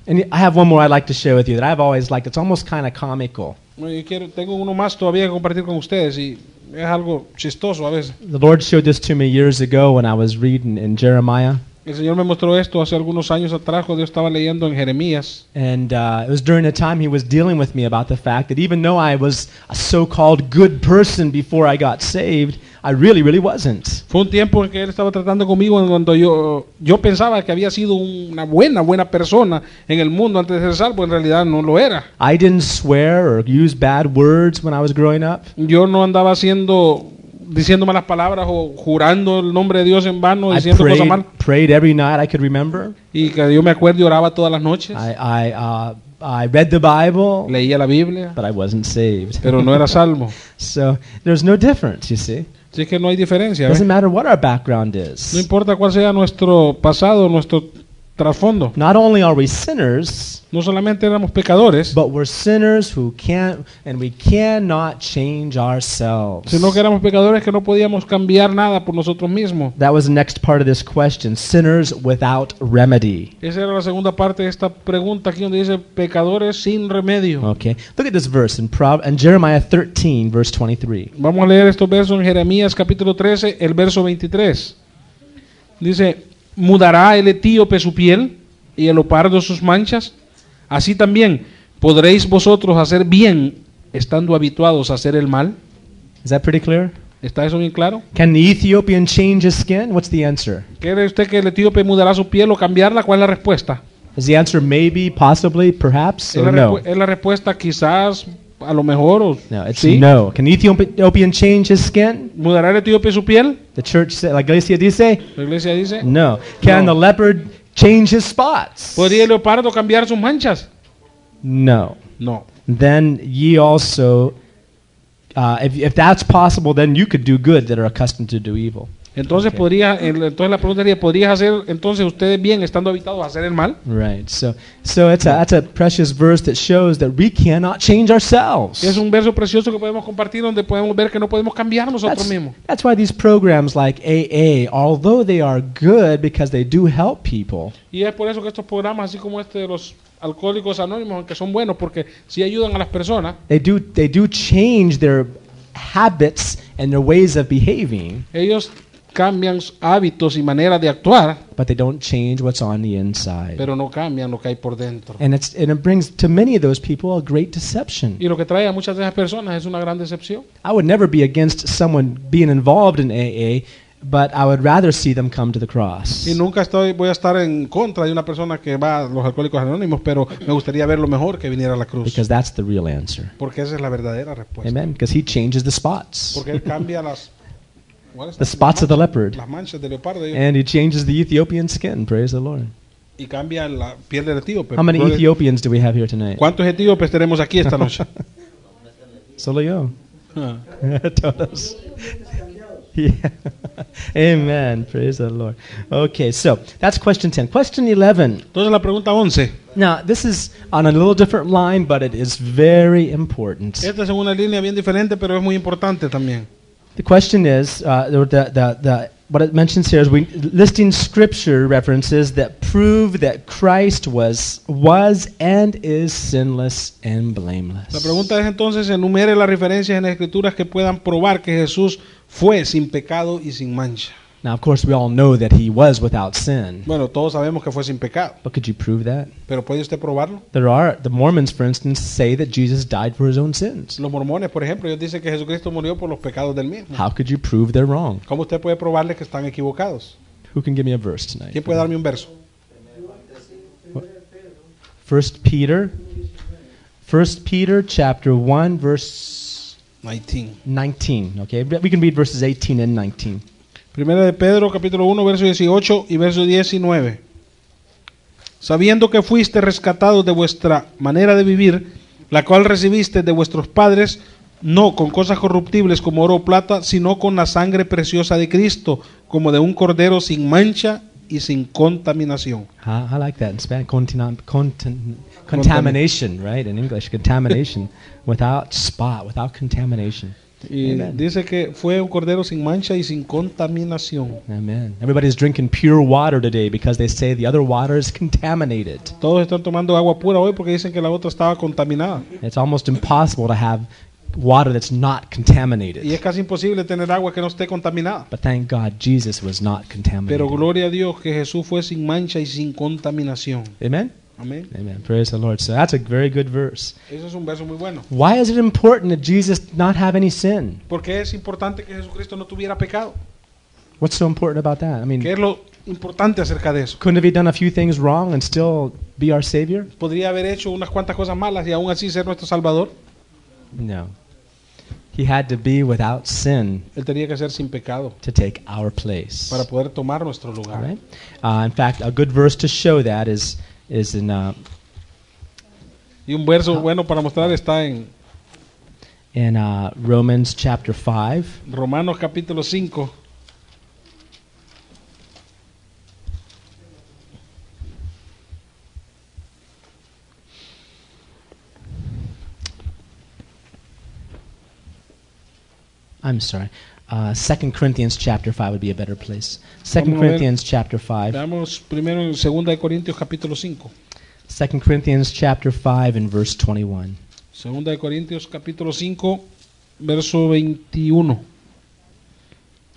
Speaker 1: and I have one more I'd like to share with you that I've always liked. It's almost kind of comical.
Speaker 2: bueno, yo quiero, tengo uno más todavía que compartir con ustedes y es algo chistoso a veces.
Speaker 1: The Lord showed this to me years ago when I was reading in Jeremiah.
Speaker 2: El Señor me mostró esto hace algunos años atrás cuando yo estaba leyendo en Jeremías.
Speaker 1: And uh, it was during the time he was dealing with me about the fact that even though I was a so called good person before I got saved, I really, really wasn't.
Speaker 2: Fue un tiempo en que Él estaba tratando conmigo en cuando yo, yo pensaba que había sido una buena, buena persona en el mundo antes de ser salvo. En realidad no lo era.
Speaker 1: I didn't swear or use bad words when I was growing up.
Speaker 2: Yo no andaba haciendo, diciendo malas palabras o jurando el nombre de Dios en vano,
Speaker 1: I
Speaker 2: diciendo cosas
Speaker 1: prayed,
Speaker 2: malas.
Speaker 1: prayed every night I could remember.
Speaker 2: Y que yo me acuerdo y oraba todas las noches.
Speaker 1: I, I, uh, I read the Bible,
Speaker 2: Leía la Biblia,
Speaker 1: but I wasn't saved.
Speaker 2: pero no era salvo.
Speaker 1: So there's no difference, you see.
Speaker 2: Así que no hay diferencia.
Speaker 1: Doesn't matter what our background
Speaker 2: No importa cuál sea nuestro pasado, nuestro trasfondo.
Speaker 1: Not only are we sinners,
Speaker 2: No solamente éramos pecadores,
Speaker 1: but we're sinners who can't, and we cannot change ourselves.
Speaker 2: sino que éramos pecadores que no podíamos cambiar nada por nosotros mismos.
Speaker 1: That was the next part of this question. Sinners without remedy.
Speaker 2: Esa era la segunda parte de esta pregunta aquí donde dice pecadores sin remedio.
Speaker 1: Okay. Look at this verse in, Prov- in Jeremiah 13, verse 23.
Speaker 2: Vamos a leer estos versos en Jeremías capítulo 13, el verso 23. Dice, ¿mudará el etíope su piel y el leopardo sus manchas? Así también podréis vosotros hacer bien estando habituados a hacer el mal.
Speaker 1: Is that pretty clear?
Speaker 2: ¿Está eso bien claro?
Speaker 1: Can the Ethiopian change his skin? What's the answer?
Speaker 2: ¿Cree usted que el etíope mudará su piel o cambiarla? ¿Cuál es la respuesta?
Speaker 1: Is the answer maybe, possibly, perhaps,
Speaker 2: ¿Es
Speaker 1: or
Speaker 2: la,
Speaker 1: no?
Speaker 2: respu- es la respuesta quizás, a lo mejor o
Speaker 1: No, it's
Speaker 2: sí?
Speaker 1: no. Can the Ethiopian change his skin?
Speaker 2: ¿Mudará el etíope su piel?
Speaker 1: The church, say, la iglesia dice,
Speaker 2: La iglesia dice.
Speaker 1: no. Can
Speaker 2: No.
Speaker 1: the leopard change his spots?
Speaker 2: ¿Podría el leopardo cambiar sus manchas?
Speaker 1: No.
Speaker 2: No.
Speaker 1: Then ye also, uh, if, if that's possible, then you could do good that are accustomed to do evil.
Speaker 2: Entonces
Speaker 1: Ok.
Speaker 2: podría, entonces la pregunta sería, ¿podrías hacer entonces ustedes bien estando habitados a hacer el mal?
Speaker 1: Right. So, so it's a, that's a precious verse that shows that we cannot change ourselves.
Speaker 2: Es un verso precioso que podemos compartir donde podemos ver que no podemos cambiar nosotros
Speaker 1: That's,
Speaker 2: mismos.
Speaker 1: that's why these programs like AA, although they are good because they do help people,
Speaker 2: Y es por eso que estos programas, así como este de los alcohólicos anónimos, aunque son buenos porque sí ayudan a las personas,
Speaker 1: they do they do change their habits and their ways of behaving,
Speaker 2: Ellos cambian hábitos y maneras de actuar,
Speaker 1: but they don't change what's on the inside.
Speaker 2: pero no cambian lo que hay por dentro.
Speaker 1: And, it's, and it brings to many of those people a great deception.
Speaker 2: Y lo que trae a muchas de esas personas es una gran decepción.
Speaker 1: I would never be against someone being involved in AA, but I would rather see them come to the cross.
Speaker 2: Y nunca estoy, voy a estar en contra de una persona que va a los alcohólicos anónimos, pero me gustaría verlo mejor que viniera a la cruz.
Speaker 1: Because that's the real answer.
Speaker 2: Porque esa es la verdadera respuesta.
Speaker 1: Amen. Because he changes the spots,
Speaker 2: Porque él cambia las.
Speaker 1: The spots of the leopard,
Speaker 2: las manchas de leopardo y-
Speaker 1: and he changes the Ethiopian skin. Praise the Lord.
Speaker 2: y cambia la piel del etíope.
Speaker 1: How many Ethiopians do we have here tonight?
Speaker 2: ¿Cuántos etíopes tenemos aquí esta noche?
Speaker 1: Solo yo.
Speaker 2: Ah.
Speaker 1: Todos. Yeah. Amen. Praise the Lord. Okay, so that's question 10. Question 11.
Speaker 2: Entonces la pregunta 11.
Speaker 1: Now, this is on a little different line, but it is very important.
Speaker 2: Esta es una línea bien diferente, pero es muy importante también.
Speaker 1: The question is, uh, the, the, the, what it mentions here is we, listing scripture references that prove that Christ was, was and is sinless and blameless.
Speaker 2: La pregunta es entonces, enumere las referencias en las escrituras que puedan probar que Jesús fue sin pecado y sin mancha.
Speaker 1: Now, of course, we all know that he was without sin.
Speaker 2: Bueno, todos sabemos que fue sin pecado,
Speaker 1: But could you prove that?
Speaker 2: pero ¿puede usted probarlo?
Speaker 1: There are the Mormons, for instance, say that Jesus died for his own sins.
Speaker 2: Los mormones, por ejemplo, ellos dicen que Jesucristo murió por los pecados del mismo.
Speaker 1: How could you prove they're wrong?
Speaker 2: ¿Cómo usted puede probarle que están equivocados?
Speaker 1: Who can give me a verse tonight?
Speaker 2: ¿Quién puede darme un verso?
Speaker 1: First Peter, First Peter chapter one verse
Speaker 2: 19.
Speaker 1: 19. Okay, we can read verses 18 and 19.
Speaker 2: Primera de Pedro, capítulo 1, verso 18 y verso 19. Sabiendo que fuiste rescatados de vuestra manera de vivir, la cual recibiste de vuestros padres, no con cosas corruptibles como oro o plata, sino con la sangre preciosa de Cristo, como de un cordero sin mancha y sin contaminación.
Speaker 1: I, I like that in Spanish. Contam- contam- contamination, right? In English, contamination without spot, without contamination.
Speaker 2: Y
Speaker 1: Amen.
Speaker 2: dice que fue un cordero sin mancha y sin contaminación.
Speaker 1: Amen. Everybody's drinking pure water today because they say the other water is contaminated.
Speaker 2: Todos están tomando agua pura hoy porque dicen que la otra estaba contaminada.
Speaker 1: It's almost impossible to have water that's not contaminated.
Speaker 2: Y es casi imposible tener agua que no esté contaminada.
Speaker 1: But thank God Jesus was not contaminated.
Speaker 2: Pero gloria a Dios que Jesús fue sin mancha y sin contaminación.
Speaker 1: Amen.
Speaker 2: Amén.
Speaker 1: Amen. Praise the Lord. So that's a very good verse.
Speaker 2: Eso es un verso muy bueno.
Speaker 1: Why is it important that Jesus not have any sin?
Speaker 2: Es importante que Jesucristo no tuviera pecado.
Speaker 1: What's so important about that? I mean,
Speaker 2: ¿Qué es lo importante acerca de eso?
Speaker 1: couldn't have he done a few things wrong and still be our Savior?
Speaker 2: ¿Podría haber hecho unas cuantas cosas malas y aún así ser nuestro Salvador?
Speaker 1: No. He had to be without sin
Speaker 2: Él tenía que ser sin pecado
Speaker 1: to take our place.
Speaker 2: para poder tomar nuestro lugar.
Speaker 1: All right? Uh, in fact, a good verse to show that is is in uh,
Speaker 2: Y un verso bueno para mostrar está en
Speaker 1: in uh, Romans chapter five.
Speaker 2: Romanos capítulo 5.
Speaker 1: I'm sorry. Uh, Second Corinthians chapter five would be a better place. Second
Speaker 2: Vamos a ver.
Speaker 1: Corinthians chapter.
Speaker 2: Veamos primero en 2 de Corintios capítulo 5.
Speaker 1: Second Corinthians chapter five and verse twenty-one.
Speaker 2: 2 de Corintios capítulo 5, verso 21.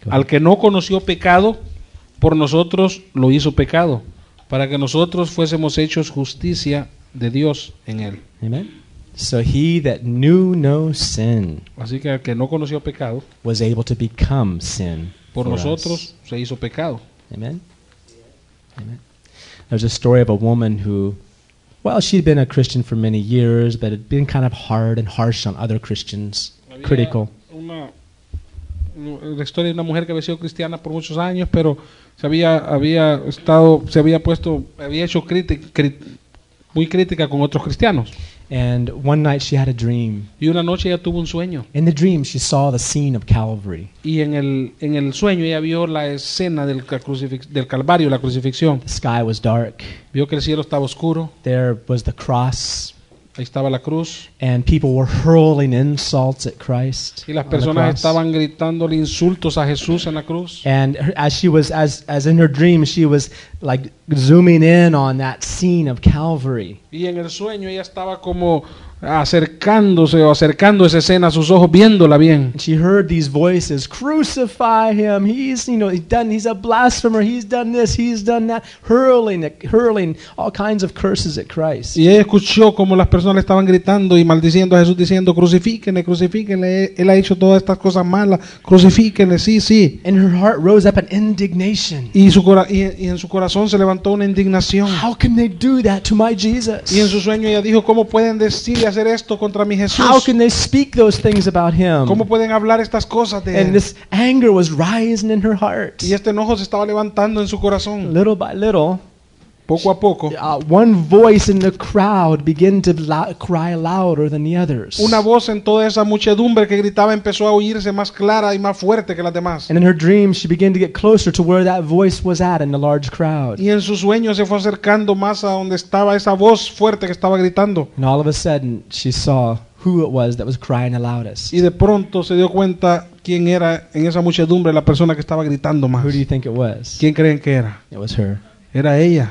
Speaker 1: Go
Speaker 2: Al que no conoció pecado, por nosotros lo hizo pecado, para que nosotros fuésemos hechos justicia de Dios en él.
Speaker 1: Amen. So he that knew no sin
Speaker 2: Así que al que no conoció pecado,
Speaker 1: was able to become sin
Speaker 2: por
Speaker 1: for us.
Speaker 2: se hizo pecado.
Speaker 1: Amen. Amen. There's a story of a woman who, well, she'd been a Christian for many years, but had been kind of hard and harsh on other Christians,
Speaker 2: Había
Speaker 1: critical.
Speaker 2: Una, la historia de una mujer que había sido cristiana por muchos años, pero se había, había estado, se había puesto, había hecho crítica, muy crítica con otros cristianos.
Speaker 1: And one night she had a dream.
Speaker 2: Y una noche ella tuvo un sueño.
Speaker 1: In the dream, she saw the scene of Calvary.
Speaker 2: Y en el, en el sueño ella vio la escena del, del Calvario, la crucifixión.
Speaker 1: The sky was dark.
Speaker 2: Vio que el cielo estaba oscuro,
Speaker 1: There was the cross,
Speaker 2: ahí estaba la cruz.
Speaker 1: and people were hurling insults at Christ.
Speaker 2: Y las personas estaban gritándole insultos a Jesús en la cruz.
Speaker 1: And as she was, as as in her dream, she was like zooming in on that scene of Calvary.
Speaker 2: Y en el sueño ella estaba como acercándose o acercando esa escena a sus ojos, viéndola bien.
Speaker 1: She heard these voices, crucify him. He's, you know, he's done, he's a blasphemer. He's done this, he's done that, hurling, hurling all kinds of curses at Christ.
Speaker 2: Y ella escuchó como las personas le estaban gritando y maldiciendo a Jesús diciendo, crucifíquenle, crucifíquenle, él ha hecho todas estas cosas malas, crucifíquenle, sí, sí.
Speaker 1: And her heart rose up in indignation.
Speaker 2: Y, su cora- y, y en su corazón se levantó una indignación.
Speaker 1: How can they do that to my Jesus?
Speaker 2: Y en su sueño ella dijo, ¿cómo pueden decir hacer esto contra mi Jesús?
Speaker 1: How can they speak those things about him?
Speaker 2: ¿Cómo pueden hablar estas cosas de
Speaker 1: And
Speaker 2: él?
Speaker 1: this anger was rising in her heart.
Speaker 2: Y este enojo se estaba levantando en su corazón.
Speaker 1: Little by little,
Speaker 2: Poco a poco,
Speaker 1: uh, one voice in the crowd began to cry louder than the others.
Speaker 2: una voz en toda esa muchedumbre que gritaba empezó a oírse más clara y más fuerte que las demás.
Speaker 1: And in her dreams, she began to get closer to where that voice was at in the large crowd.
Speaker 2: Y en su sueño se fue acercando más a donde estaba esa voz fuerte que estaba gritando.
Speaker 1: And all of a sudden, she saw who it was that was crying the loudest.
Speaker 2: Y de pronto se dio cuenta quién era en esa muchedumbre la persona que estaba gritando más.
Speaker 1: Who do you think it was?
Speaker 2: ¿Quién creen que era?
Speaker 1: It was her.
Speaker 2: Era ella.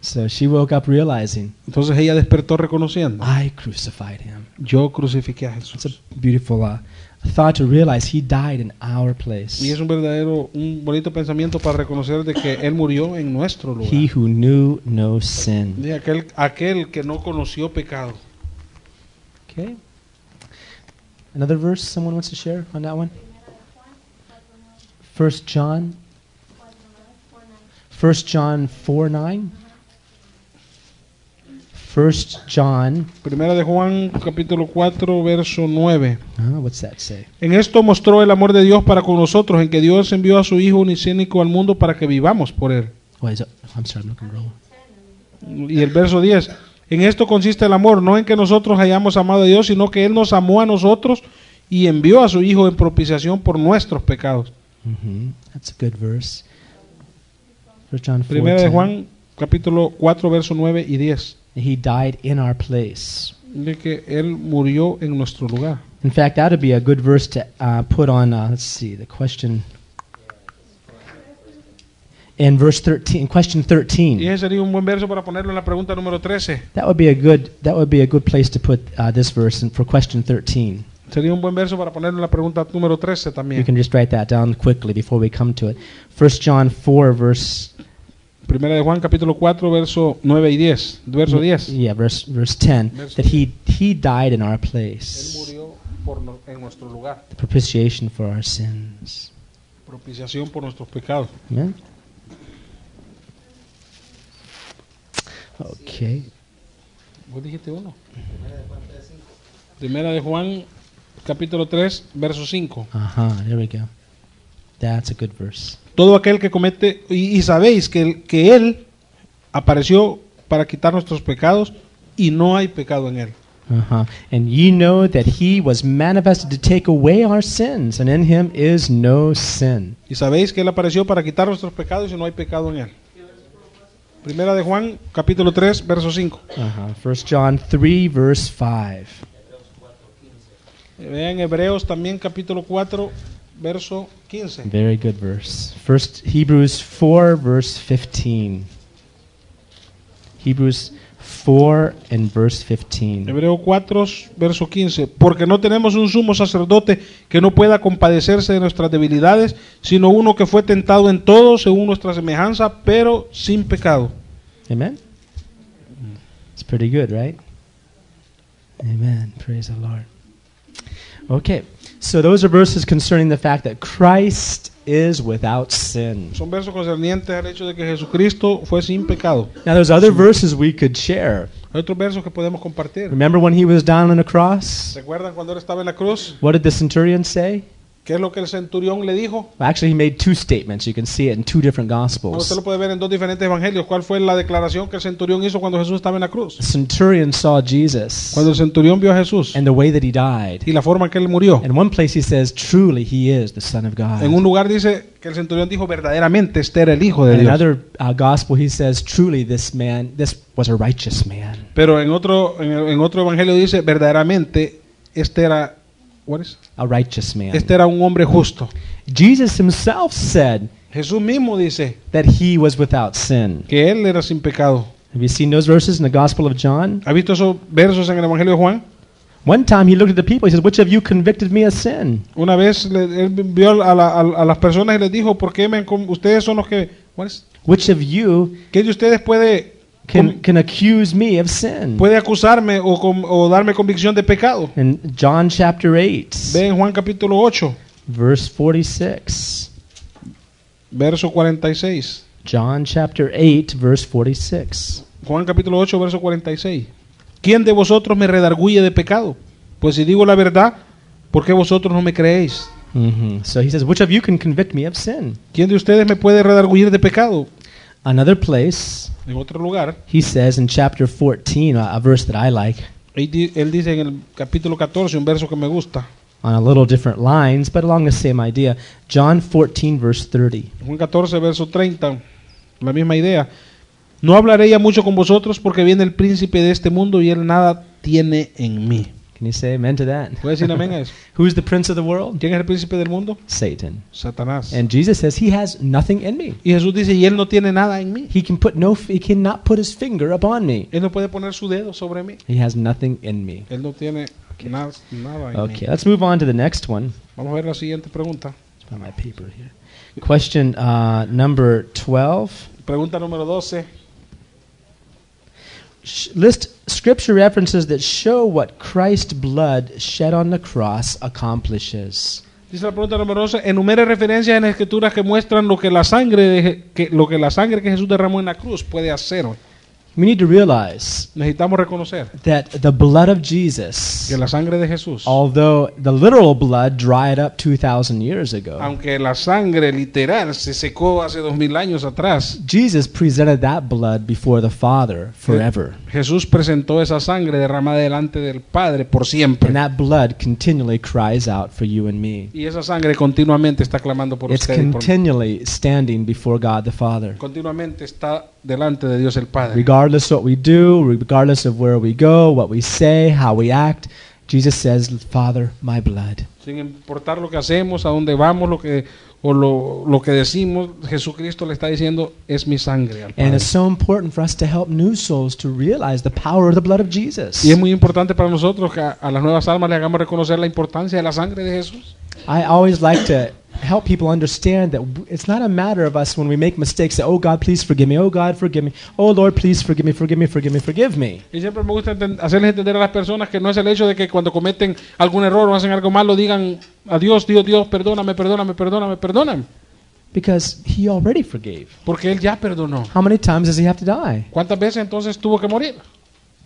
Speaker 1: So she woke up realizing,
Speaker 2: Entonces ella despertó reconociendo.
Speaker 1: I crucified him.
Speaker 2: Yo crucifiqué a
Speaker 1: It's a
Speaker 2: Jesús.
Speaker 1: beautiful uh, thought to realize he died in our place.
Speaker 2: Y es un verdadero, un bonito pensamiento para reconocer de que Él murió en nuestro lugar.
Speaker 1: He who knew no sin.
Speaker 2: De aquel, aquel que no conoció pecado.
Speaker 1: Okay. Another verse someone wants to share on that one? First John. First John 4 9. First John.
Speaker 2: Primera de Juan, capítulo 4, verso 9.
Speaker 1: Uh, what's that say?
Speaker 2: En esto mostró el amor de Dios para con nosotros, en que Dios envió a su Hijo unicénico al mundo para que vivamos por Él.
Speaker 1: Is it? I'm sorry, I'm looking wrong.
Speaker 2: Y el verso 10. En esto consiste el amor, no en que nosotros hayamos amado a Dios, sino que Él nos amó a nosotros y envió a su Hijo en propiciación por nuestros pecados.
Speaker 1: hmm That's a good verse. First John 4
Speaker 2: Primera de
Speaker 1: 10.
Speaker 2: Juan, capítulo 4, verso 9 y 10.
Speaker 1: He died in our place.
Speaker 2: De que Él murió en nuestro lugar.
Speaker 1: In fact, that would be a good verse to uh, put on, uh, let's see, the question. In verse 13, question
Speaker 2: Y
Speaker 1: 13.
Speaker 2: ese sería un buen verso para ponerlo en la pregunta número 13.
Speaker 1: That would be a good that would be a good place to put uh, this verse in, for question 13.
Speaker 2: Sería un buen verso para ponerlo en la pregunta número 13
Speaker 1: You can just write that down quickly before we come to it. First John 4 verse
Speaker 2: Primera de Juan, capítulo 4, verso 9 y 10. Verso 10.
Speaker 1: Yeah, verse verse 10
Speaker 2: Verse
Speaker 1: that he he died in our
Speaker 2: Él
Speaker 1: place.
Speaker 2: murió por no- en nuestro lugar.
Speaker 1: The propitiation for our sins.
Speaker 2: Propiciación por nuestros pecados.
Speaker 1: Amen. Okay.
Speaker 2: ¿Vos dijiste uno? Primera de Juan, capítulo 3, verso 5.
Speaker 1: Uh-huh, there we go. That's a good verse.
Speaker 2: Todo aquel que comete, y, y sabéis que, que Él apareció para quitar nuestros pecados y no hay pecado en Él.
Speaker 1: Uh-huh. And ye know that he was manifested to take away our sins, and in him is no sin.
Speaker 2: Y sabéis que Él apareció para quitar nuestros pecados y no hay pecado en Él. Primera de Juan, capítulo 3, verso 5.
Speaker 1: Uh-huh. First John 3, verse 5.
Speaker 2: Vean Hebreos también, capítulo 4, verso 15.
Speaker 1: Very good verse. First Hebrews 4, verse 15. Hebrews 4 and verse 15.
Speaker 2: Hebreo 4, verso 15. Porque no tenemos un sumo sacerdote que no pueda compadecerse de nuestras debilidades, sino uno que fue tentado en todo según nuestra semejanza, pero sin pecado.
Speaker 1: Amen? It's pretty good, right? Amen. Praise the Lord. Okay, so those are verses concerning the fact that Christ is without sin.
Speaker 2: Son versos concernientes al hecho de que Jesucristo fue sin pecado.
Speaker 1: Now, there's other verses we could share.
Speaker 2: Hay otros versos que podemos compartir.
Speaker 1: Remember when he was down on the cross?
Speaker 2: ¿Recuerdan cuando él estaba en la cruz?
Speaker 1: What did the centurion say?
Speaker 2: ¿Qué es lo que el centurión le dijo?
Speaker 1: Actually, he made two statements. You can see it in two different
Speaker 2: Ah, Usted
Speaker 1: Gospels.
Speaker 2: lo puede ver en dos diferentes evangelios. ¿Cuál fue la declaración que el centurión hizo cuando Jesús estaba en la cruz?
Speaker 1: The centurion saw Jesus
Speaker 2: Cuando el centurión vio a Jesús
Speaker 1: and the way that he died.
Speaker 2: y la forma en que él murió.
Speaker 1: In one place, he says, Truly, he is the Son of God.
Speaker 2: En un lugar dice que el centurión dijo verdaderamente este era el hijo de
Speaker 1: In
Speaker 2: Dios.
Speaker 1: another uh, gospel, he says, "Truly, this man, this was a righteous man."
Speaker 2: Pero en otro, en, en otro evangelio dice verdaderamente este era, what is?
Speaker 1: A righteous man.
Speaker 2: este era un hombre justo.
Speaker 1: Jesus himself said
Speaker 2: Jesús mismo dice
Speaker 1: that he was without sin.
Speaker 2: que él era sin pecado.
Speaker 1: Have you seen those verses in the Gospel of John?
Speaker 2: ¿Ha visto esos versos en el evangelio de Juan?
Speaker 1: One time he looked at the people. He said, "Which of you convicted me of sin?"
Speaker 2: Una vez él vio a, la- a- a las personas y les dijo, ¿por qué me, ustedes son los que... what is-
Speaker 1: Which of you
Speaker 2: ¿Quién de ustedes puede,
Speaker 1: can can accuse me of sin?
Speaker 2: puede acusarme o, o darme convicción de pecado?
Speaker 1: In John chapter 8,
Speaker 2: Ve en Juan capítulo 8,
Speaker 1: verse 46.
Speaker 2: verso 46.
Speaker 1: John chapter 8, verse 46.
Speaker 2: Juan capítulo 8, verso 46. ¿Quién de vosotros me redarguye de pecado? Pues si digo la verdad, ¿por qué vosotros no me creéis?
Speaker 1: hmm So he says, Which of you can convict me of sin?
Speaker 2: ¿Quién de ustedes me puede redarguir de pecado?
Speaker 1: Another place,
Speaker 2: En otro lugar,
Speaker 1: he says in chapter 14, a, a verse that I like,
Speaker 2: él di- él dice en el capítulo 14, un verso que me gusta.
Speaker 1: on a little different lines, but along the same idea. John 14, verse 30.
Speaker 2: Juan 14, verso 30, la misma idea. No hablaré ya mucho con vosotros porque viene el príncipe de este mundo y él nada tiene en mí.
Speaker 1: Can you say amen to that?
Speaker 2: ¿Puede decir amén a eso?
Speaker 1: Who's the prince of the world?
Speaker 2: ¿Quién es el príncipe del mundo?
Speaker 1: Satan.
Speaker 2: Satanás.
Speaker 1: And Jesus says he has nothing in me.
Speaker 2: Y Jesús dice, y él no tiene nada en mí.
Speaker 1: He can put no he cannot put his finger upon me.
Speaker 2: Él no puede poner su dedo sobre mí.
Speaker 1: He has nothing in me.
Speaker 2: Él no tiene na- nada en
Speaker 1: Okay,
Speaker 2: mí.
Speaker 1: let's move on to the next one.
Speaker 2: Vamos a ver la siguiente pregunta.
Speaker 1: My paper here. Question uh, number 12.
Speaker 2: Pregunta número 12.
Speaker 1: List scripture references that show what Christ's blood shed on the cross accomplishes.
Speaker 2: Dice la pregunta número 12. Enumere referencias en las escrituras que muestran lo que la sangre de que, lo que la sangre que Jesús derramó en la cruz puede hacer.
Speaker 1: We need to realize
Speaker 2: Necesitamos reconocer
Speaker 1: that the blood of Jesus,
Speaker 2: que la sangre de Jesús,
Speaker 1: although the literal blood dried up 2,000 years ago,
Speaker 2: aunque la sangre literal se secó hace dos mil años atrás,
Speaker 1: Jesus presented that blood before the Father forever.
Speaker 2: Jesús presentó esa sangre derramada delante del Padre por siempre.
Speaker 1: And that blood continually cries out for you and me.
Speaker 2: Y esa sangre continuamente está clamando por
Speaker 1: It's
Speaker 2: usted y por mí.
Speaker 1: continually standing before God the Father.
Speaker 2: Continuamente está delante de Dios el Padre.
Speaker 1: Regardless what we do, regardless of where we go, what we say, how we act, Jesus says, Father, my blood.
Speaker 2: Sin importar lo que hacemos, a dónde vamos, lo que o lo, lo que decimos, Jesucristo le está diciendo es mi sangre al
Speaker 1: And
Speaker 2: Padre.
Speaker 1: it's so important for us to help new souls to realize the power of the blood of Jesus.
Speaker 2: Y es muy importante para nosotros que a, a las nuevas almas le hagamos reconocer la importancia de la sangre de Jesús.
Speaker 1: I always like to help people understand that it's not a matter of us when we make mistakes that, oh God, please forgive me. Oh God, forgive me. Oh Lord, please forgive me, forgive me, forgive me, forgive me.
Speaker 2: Y siempre me gusta hacerles entender a las personas que no es el hecho de que cuando cometen algún error o hacen algo malo digan a Dios, Dios, Dios, perdóname, perdóname, perdóname, perdóname.
Speaker 1: Because He already forgave.
Speaker 2: Porque Él ya perdonó.
Speaker 1: How many times does He have to die?
Speaker 2: ¿Cuántas veces entonces tuvo que morir?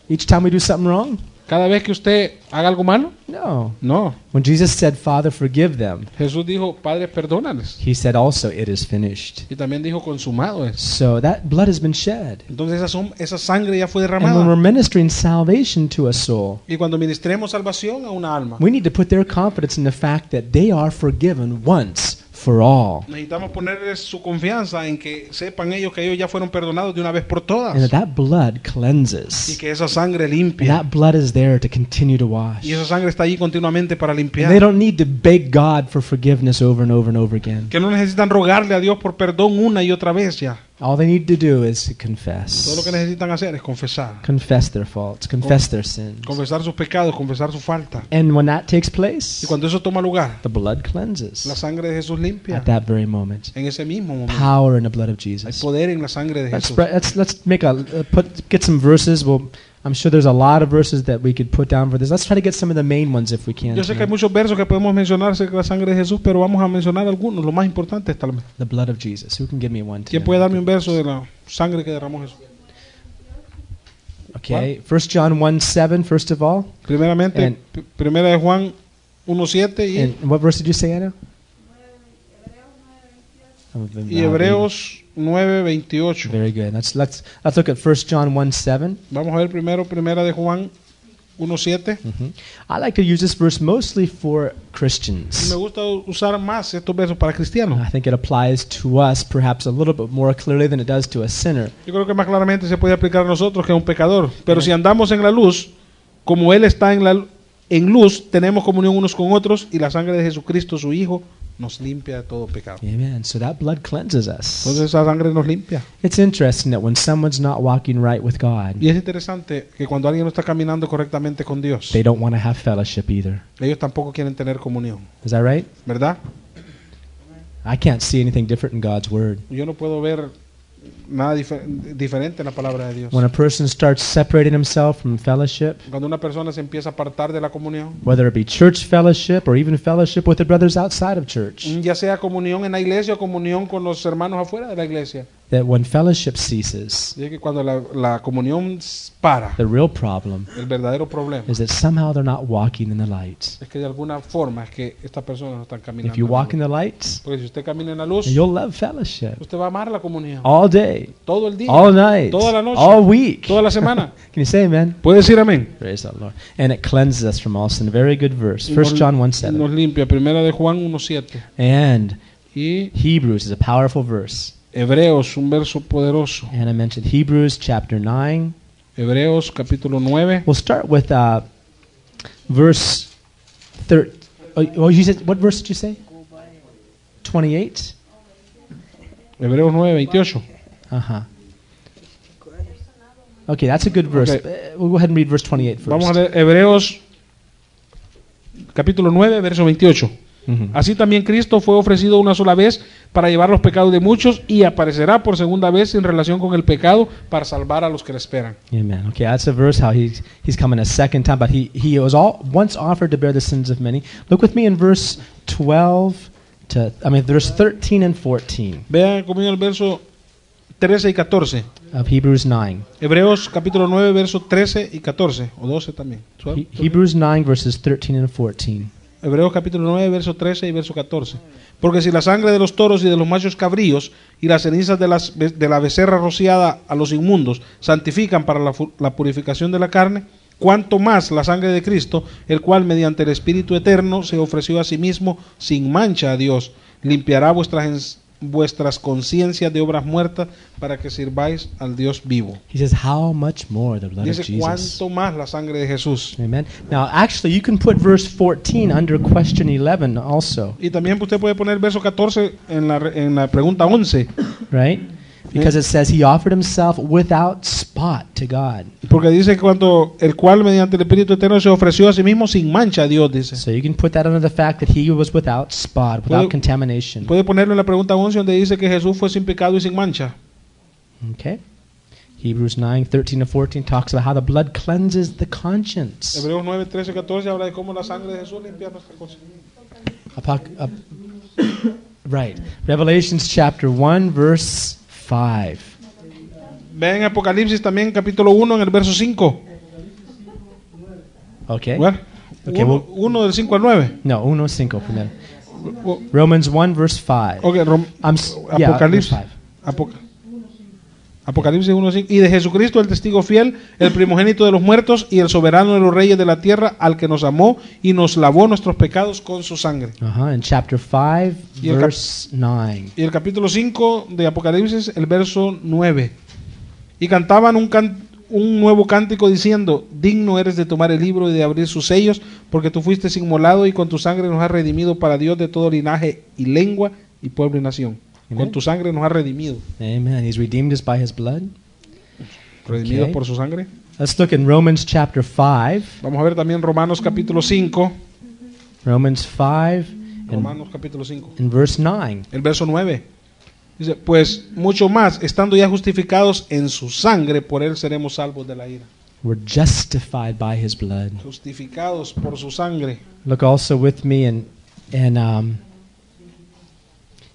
Speaker 1: Each time we do something wrong?
Speaker 2: ¿Cada vez que usted haga algo malo?
Speaker 1: No.
Speaker 2: No.
Speaker 1: When Jesus said, Father, forgive them,
Speaker 2: Jesús dijo, Padre, perdónales.
Speaker 1: He said also, it is finished.
Speaker 2: Y también dijo, consumado es.
Speaker 1: So that blood has been shed.
Speaker 2: Entonces esa, som- esa sangre ya fue
Speaker 1: And when we're ministering salvation to a soul,
Speaker 2: Y cuando ministremos salvación a una alma,
Speaker 1: we need to put their confidence in the fact that they are forgiven once for all.
Speaker 2: necesitamos ponerles su confianza en que sepan ellos que ellos ya fueron perdonados de una vez por
Speaker 1: And
Speaker 2: todas.
Speaker 1: that that blood
Speaker 2: Y
Speaker 1: cleanses.
Speaker 2: que esa sangre
Speaker 1: And
Speaker 2: limpia.
Speaker 1: that blood is there to continue to wash.
Speaker 2: Y esa sangre está allí continuamente para
Speaker 1: And they
Speaker 2: limpiar.
Speaker 1: don't need to beg God for forgiveness over and over and over again.
Speaker 2: Que no necesitan rogarle a Dios por perdón una y otra vez ya.
Speaker 1: All they need to do is to
Speaker 2: Todo lo que
Speaker 1: confess.
Speaker 2: necesitan hacer es confesar.
Speaker 1: Confess their faults, confess their sins.
Speaker 2: Confesar sus pecados, confesar su falta.
Speaker 1: And when that takes
Speaker 2: Y
Speaker 1: place,
Speaker 2: cuando eso toma lugar,
Speaker 1: the blood
Speaker 2: la
Speaker 1: cleanses
Speaker 2: sangre de Jesús limpia.
Speaker 1: at that very moment.
Speaker 2: En ese mismo momento.
Speaker 1: Power in the blood of
Speaker 2: Hay
Speaker 1: Jesus.
Speaker 2: poder en la sangre de
Speaker 1: Let's,
Speaker 2: Jesús.
Speaker 1: let's let's make a uh, put get some verses. Well, I'm sure there's a lot of verses that we could put down for this. Let's try to get some of the main ones if we can.
Speaker 2: Yo sé que hay muchos versos que podemos mencionar acerca de la sangre de Jesús, pero vamos a mencionar algunos, los más importantes tal vez.
Speaker 1: The blood of Jesus. Who can give me one?
Speaker 2: ¿Quién puede darme un verso de la sangre que derramó Jesús?
Speaker 1: Okay, First John 1 7, first of all.
Speaker 2: Primeramente,
Speaker 1: And-
Speaker 2: primera de Juan 1.7 y,
Speaker 1: And what verse did you say, Anna?
Speaker 2: Y Hebreos 9.28.
Speaker 1: Very good. Let's let's let's look at First John 1 7.
Speaker 2: Vamos a ver primero primera de Juan 1.7.
Speaker 1: Mhm. I like to use this verse mostly for Christians.
Speaker 2: me gusta usar más estos versos para cristianos.
Speaker 1: I think it applies to us perhaps a little bit more clearly than it does to a sinner.
Speaker 2: Yo creo que más claramente se puede aplicar a nosotros que a un pecador. Pero si andamos en la luz, como Él está en, la, en luz, tenemos comunión unos con otros y la sangre de Jesucristo, su Hijo, nos limpia de todo pecado.
Speaker 1: Amen. So that blood cleanses us.
Speaker 2: Entonces esa sangre nos limpia.
Speaker 1: It's interesting that when someone's not walking right with God,
Speaker 2: Y es interesante que cuando alguien no está caminando correctamente con Dios,
Speaker 1: they don't want to have fellowship either.
Speaker 2: ellos tampoco quieren tener comunión,
Speaker 1: Is that right?
Speaker 2: ¿verdad?
Speaker 1: I can't see anything different in God's word.
Speaker 2: Yo no puedo ver difer- diferente en la palabra de Dios.
Speaker 1: When a person starts separating himself from fellowship,
Speaker 2: Cuando una persona se empieza a apartar de la comunión,
Speaker 1: whether it be church fellowship or even fellowship with the brothers outside of church,
Speaker 2: ya sea comunión en la iglesia o comunión con los hermanos afuera de la iglesia,
Speaker 1: that when fellowship ceases,
Speaker 2: que cuando la, la comunión para,
Speaker 1: the real problem
Speaker 2: el verdadero problema
Speaker 1: is that somehow they're not walking in the light.
Speaker 2: es que de alguna forma es que estas personas no están caminando.
Speaker 1: If you
Speaker 2: en la
Speaker 1: walk in
Speaker 2: luz.
Speaker 1: the light,
Speaker 2: Porque si usted camina en la luz,
Speaker 1: you'll love fellowship
Speaker 2: usted va a amar la comunión
Speaker 1: all day,
Speaker 2: todo el día,
Speaker 1: all night,
Speaker 2: toda la noche,
Speaker 1: all week.
Speaker 2: toda la semana.
Speaker 1: Can you say amen?
Speaker 2: ¿Puede decir amén?
Speaker 1: Praise the Lord. And it cleanses us from all sin. Very good verse.
Speaker 2: Y
Speaker 1: 1
Speaker 2: nos-
Speaker 1: John 1
Speaker 2: Nos
Speaker 1: 7.
Speaker 2: limpia, primera de Juan 1.7.
Speaker 1: And
Speaker 2: Y
Speaker 1: Hebrews is a powerful verse.
Speaker 2: Hebreos, un verso poderoso.
Speaker 1: And I mentioned Hebrews chapter 9.
Speaker 2: Hebreos capítulo 9.
Speaker 1: We'll start with uh, verse 13. Oh, you said, what verse did you say? 28?
Speaker 2: Hebreos 9, 28.
Speaker 1: Uh huh. Okay, that's a good verse.
Speaker 2: Okay.
Speaker 1: Uh, We'll go ahead and read verse 28 first.
Speaker 2: Vamos a leer Hebreos capítulo 9, verso 28.
Speaker 1: Mhm.
Speaker 2: Así también Cristo fue ofrecido una sola vez para llevar los pecados de muchos y aparecerá por segunda vez en relación con el pecado para salvar a los que le esperan.
Speaker 1: Amen. Okay, that's a verse how he's he's coming a second time, but he he was all once offered to bear the sins of many. Look with me in verse twelve to I mean verse thirteen and fourteen
Speaker 2: Vean conmigo el verso 13 y 14.
Speaker 1: of Hebrews nine.
Speaker 2: Hebreos capítulo 9, verso 13 y 14. O 12 también.
Speaker 1: He- Hebrews nine verses thirteen and fourteen.
Speaker 2: Hebreos capítulo 9, verso 13 y verso 14. Porque si la sangre de los toros y de los machos cabríos y las cenizas de, las, de la becerra rociada a los inmundos santifican para la, la purificación de la carne, cuanto más la sangre de Cristo, el cual mediante el Espíritu Eterno se ofreció a sí mismo sin mancha a Dios, limpiará vuestras, vuestras conciencias de obras muertas para que sirváis al Dios vivo.
Speaker 1: He says, How much more the blood of
Speaker 2: Dice,
Speaker 1: Jesus?
Speaker 2: cuánto más la sangre de Jesús.
Speaker 1: Amen. Now actually you can put verse fourteen under question eleven also.
Speaker 2: Y también usted puede poner verso 14 en la, en la pregunta 11.
Speaker 1: Right? Because it says he offered himself without spot to God.
Speaker 2: Porque dice cuando el cual mediante el Espíritu Eterno se ofreció a sí mismo sin mancha a Dios, dice.
Speaker 1: So you can put that under the fact that he was without spot, without
Speaker 2: Puede-
Speaker 1: contamination.
Speaker 2: Puede ponerlo en la pregunta 11 donde dice que Jesús fue sin pecado y sin mancha.
Speaker 1: Okay. Hebrews 9, 13 to 14 talks about how the blood cleanses the conscience.
Speaker 2: Hebreos 9, 13, 14 habla de cómo la sangre de Jesús limpia nuestra conciencia.
Speaker 1: Uh, right. Revelations chapter 1, verse 5.
Speaker 2: Vean Apocalipsis también capítulo 1 en el verso 5.
Speaker 1: Okay.
Speaker 2: Bueno,
Speaker 1: Okay,
Speaker 2: uno,
Speaker 1: well-
Speaker 2: uno del 5 al 9.
Speaker 1: No, uno cinco primero.
Speaker 2: O-
Speaker 1: Romans 1, verse 5.
Speaker 2: Ok, Rom-
Speaker 1: yeah,
Speaker 2: Apocalipsis.
Speaker 1: verse 5.
Speaker 2: Apoc- Apocalipsis 1, 5. Y de Jesucristo, el testigo fiel, el primogénito de los muertos y el soberano de los reyes de la tierra, al que nos amó y nos lavó nuestros pecados con su sangre.
Speaker 1: Uh-huh. In chapter 5,
Speaker 2: Y el cap-
Speaker 1: verse 9.
Speaker 2: Y el capítulo 5 de Apocalipsis, el verso 9. Y cantaban un, can- un nuevo cántico diciendo, digno eres de tomar el libro y de abrir sus sellos, porque tú fuiste inmolado y con tu sangre nos has redimido para Dios de todo linaje y lengua y pueblo y nación.
Speaker 1: Amen.
Speaker 2: Con tu sangre nos has redimido.
Speaker 1: Amen. He's redeemed us by his blood.
Speaker 2: Redimidos
Speaker 1: Ok.
Speaker 2: por su sangre.
Speaker 1: Let's look in Romans chapter 5.
Speaker 2: Vamos a ver también Romanos capítulo 5.
Speaker 1: Romans 5 and,
Speaker 2: Romanos capítulo 5.
Speaker 1: and verse 9.
Speaker 2: El verso 9. Dice, pues mucho más, estando ya justificados en su sangre, por él seremos salvos de la ira.
Speaker 1: We're justified by his blood.
Speaker 2: Justificados por su sangre.
Speaker 1: Look also with me in, in um,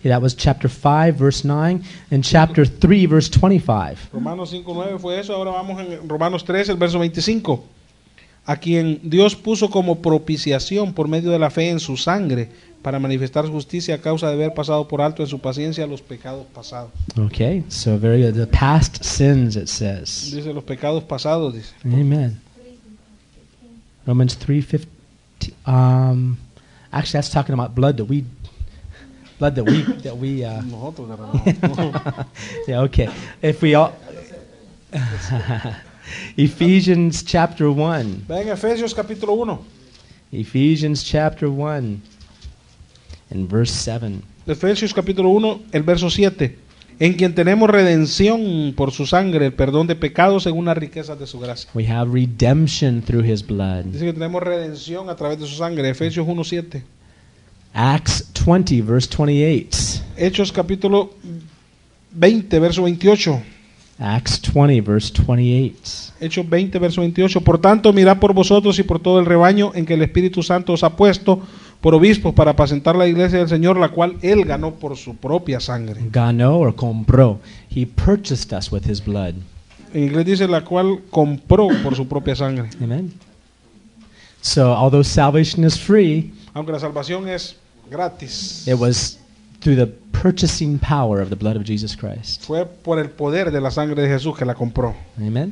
Speaker 1: that was chapter 5, verse 9, and chapter 3, verse 25.
Speaker 2: Romanos 5.9 fue eso. Ahora vamos en Romanos 3, el verso 25. A quien Dios puso como propiciación por medio de la fe en su sangre para manifestar justicia a causa de haber pasado por alto en su paciencia los pecados pasados.
Speaker 1: Okay, so very good. The past sins, it says.
Speaker 2: Dice los pecados pasados, dice.
Speaker 1: Amen. Romans 3:15 um actually that's talking about blood that we blood that we that we uh
Speaker 2: Nosotros derramamos.
Speaker 1: yeah, okay. If we all Ephesians chapter 1.
Speaker 2: Vean Efesios capítulo 1.
Speaker 1: Ephesians chapter 1. in verse 7.
Speaker 2: Efesios capítulo 1, el verso 7. En quien tenemos redención por su sangre, el perdón de pecados según las riquezas de su gracia.
Speaker 1: We have redemption through his blood.
Speaker 2: Dice que tenemos redención a través de su sangre. Efesios 1, 7.
Speaker 1: Acts 20, verse 28.
Speaker 2: Hechos capítulo 20, verso 28.
Speaker 1: Acts 20, verse 28.
Speaker 2: Hechos 20, verso 28. Por tanto, mirad por vosotros y por todo el rebaño en que el Espíritu Santo os ha puesto por obispos para apacentar la iglesia del Señor, la cual Él ganó por su propia sangre.
Speaker 1: Ganó or compró. He purchased us with his blood.
Speaker 2: En inglés dice la cual compró por su propia sangre.
Speaker 1: Amen. So, although salvation is free,
Speaker 2: Aunque la salvación es gratis,
Speaker 1: it was through the purchasing power of the blood of Jesus Christ.
Speaker 2: fue por el poder de la sangre de Jesús que la compró.
Speaker 1: Amen.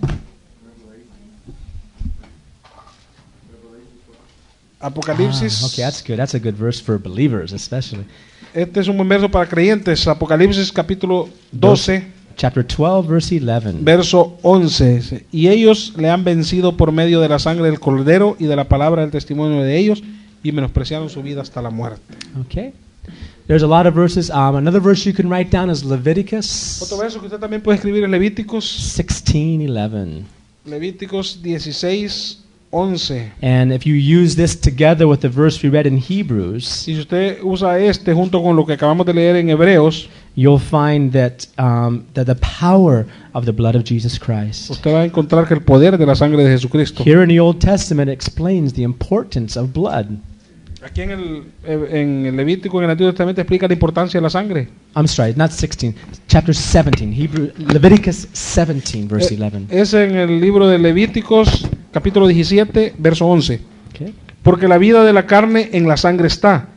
Speaker 1: Ah,
Speaker 2: Apocalipsis.
Speaker 1: okay, that's good. That's a good verse for believers, especially.
Speaker 2: Este es un buen verso para creyentes. Apocalipsis capítulo 12,
Speaker 1: Chapter 12, verse 11.
Speaker 2: verso 11. dice, Y ellos le han vencido por medio de la sangre del cordero y de la palabra del testimonio de ellos y menospreciaron su vida hasta la muerte.
Speaker 1: Okay. There's a lot of verses. Um, another verse you can write down is Leviticus
Speaker 2: Otro verso que usted también puede escribir en Levíticos,
Speaker 1: 16, 11.
Speaker 2: Levíticos 16, 11.
Speaker 1: And if you use this together with the verse we read in Hebrews,
Speaker 2: Y si usted usa este junto con lo que acabamos de leer en Hebreos,
Speaker 1: you'll find that, um, that the power of the blood of Jesus Christ.
Speaker 2: usted va a encontrar que el poder de la sangre de Jesucristo.
Speaker 1: Here in the Old Testament explains the importance of blood.
Speaker 2: Aquí en el, eh, en el Levítico, en el Antiguo Testamento, explica la importancia de la sangre.
Speaker 1: I'm sorry, not 16, chapter 17, Hebrew, Leviticus 17, verse
Speaker 2: Eh,
Speaker 1: 11.
Speaker 2: Es en el libro de Levíticos, capítulo 17, verso 11.
Speaker 1: Okay.
Speaker 2: Porque la vida de la carne en la sangre está,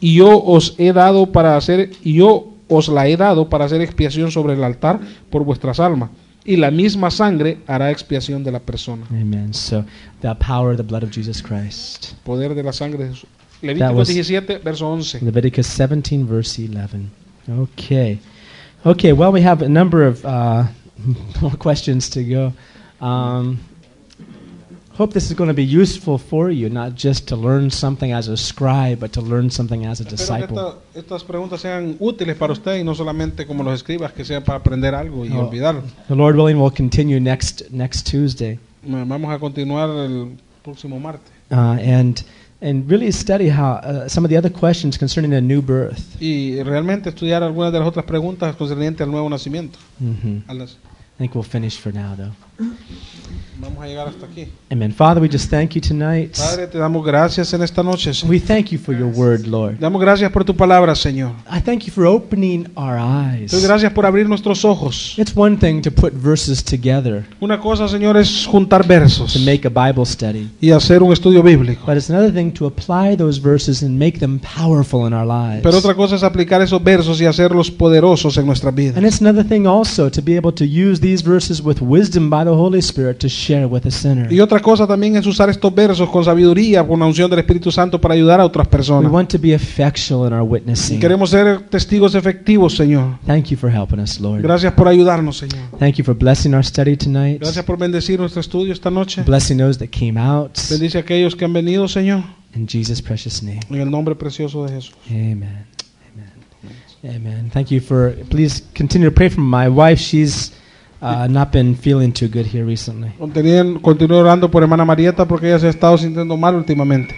Speaker 2: y yo os he dado para hacer, y yo os la he dado para hacer expiación sobre el altar por vuestras almas, y la misma sangre hará expiación de la persona.
Speaker 1: Amen. So, the power of the blood of Jesus Christ.
Speaker 2: Poder de la sangre de Jesús. Levíticos 17, verso 11.
Speaker 1: Leviticus 17, verse 11. Okay. Okay, well, we have a number of uh, more questions to go. Um, hope this is going to be useful for you, not just to learn something as a scribe, but to learn something as a
Speaker 2: Espero que
Speaker 1: disciple.
Speaker 2: esta- estas preguntas sean útiles para usted y no solamente como los escribas, que sean para aprender algo y
Speaker 1: Oh.
Speaker 2: olvidar.
Speaker 1: The Lord willing, we'll continue next next Tuesday
Speaker 2: Vamos a continuar el próximo martes.
Speaker 1: uh, and and really study how uh, some of the other questions concerning a new birth.
Speaker 2: Y realmente estudiar algunas de las otras preguntas concernientes al nuevo nacimiento.
Speaker 1: hmm I think we'll finish for now, though.
Speaker 2: Vamos a llegar hasta aquí.
Speaker 1: Amen. Father, we just thank you tonight.
Speaker 2: Padre, te damos gracias en esta noche. Señor.
Speaker 1: We thank you for your word, Lord.
Speaker 2: Damos gracias por tu palabra, Señor.
Speaker 1: I thank you for opening our
Speaker 2: Te doy
Speaker 1: eyes.
Speaker 2: gracias por abrir nuestros ojos.
Speaker 1: It's one thing to put verses together
Speaker 2: Una cosa, Señor, es juntar versos
Speaker 1: to make a Bible study,
Speaker 2: y hacer un estudio bíblico.
Speaker 1: but it's another thing to apply those verses and make them powerful in our lives.
Speaker 2: Pero otra cosa es aplicar esos versos y hacerlos poderosos en nuestras vidas.
Speaker 1: And it's another thing also to be able to use these verses with wisdom by the Holy Spirit to share with a sinner.
Speaker 2: Y otra cosa también es usar estos versos con sabiduría, con la unción del Espíritu Santo para ayudar a otras
Speaker 1: We
Speaker 2: personas.
Speaker 1: want to be effectual in our
Speaker 2: Y
Speaker 1: witnessing.
Speaker 2: queremos ser testigos efectivos, Señor.
Speaker 1: Thank you for helping us, Lord.
Speaker 2: Gracias por ayudarnos, Señor.
Speaker 1: Thank you for blessing our study tonight.
Speaker 2: Gracias por bendecir nuestro estudio esta noche.
Speaker 1: Blessing those that came out.
Speaker 2: Bendice a aquellos que han venido, Señor,
Speaker 1: In Jesus' precious name.
Speaker 2: en el nombre precioso de Jesús.
Speaker 1: Amen. Amen. Amen. Thank you for. Please continue to pray for my wife. She's uh, not been feeling too good here recently.
Speaker 2: Continúen- Continúe orando por hermana Marieta porque ella se ha estado sintiendo mal últimamente.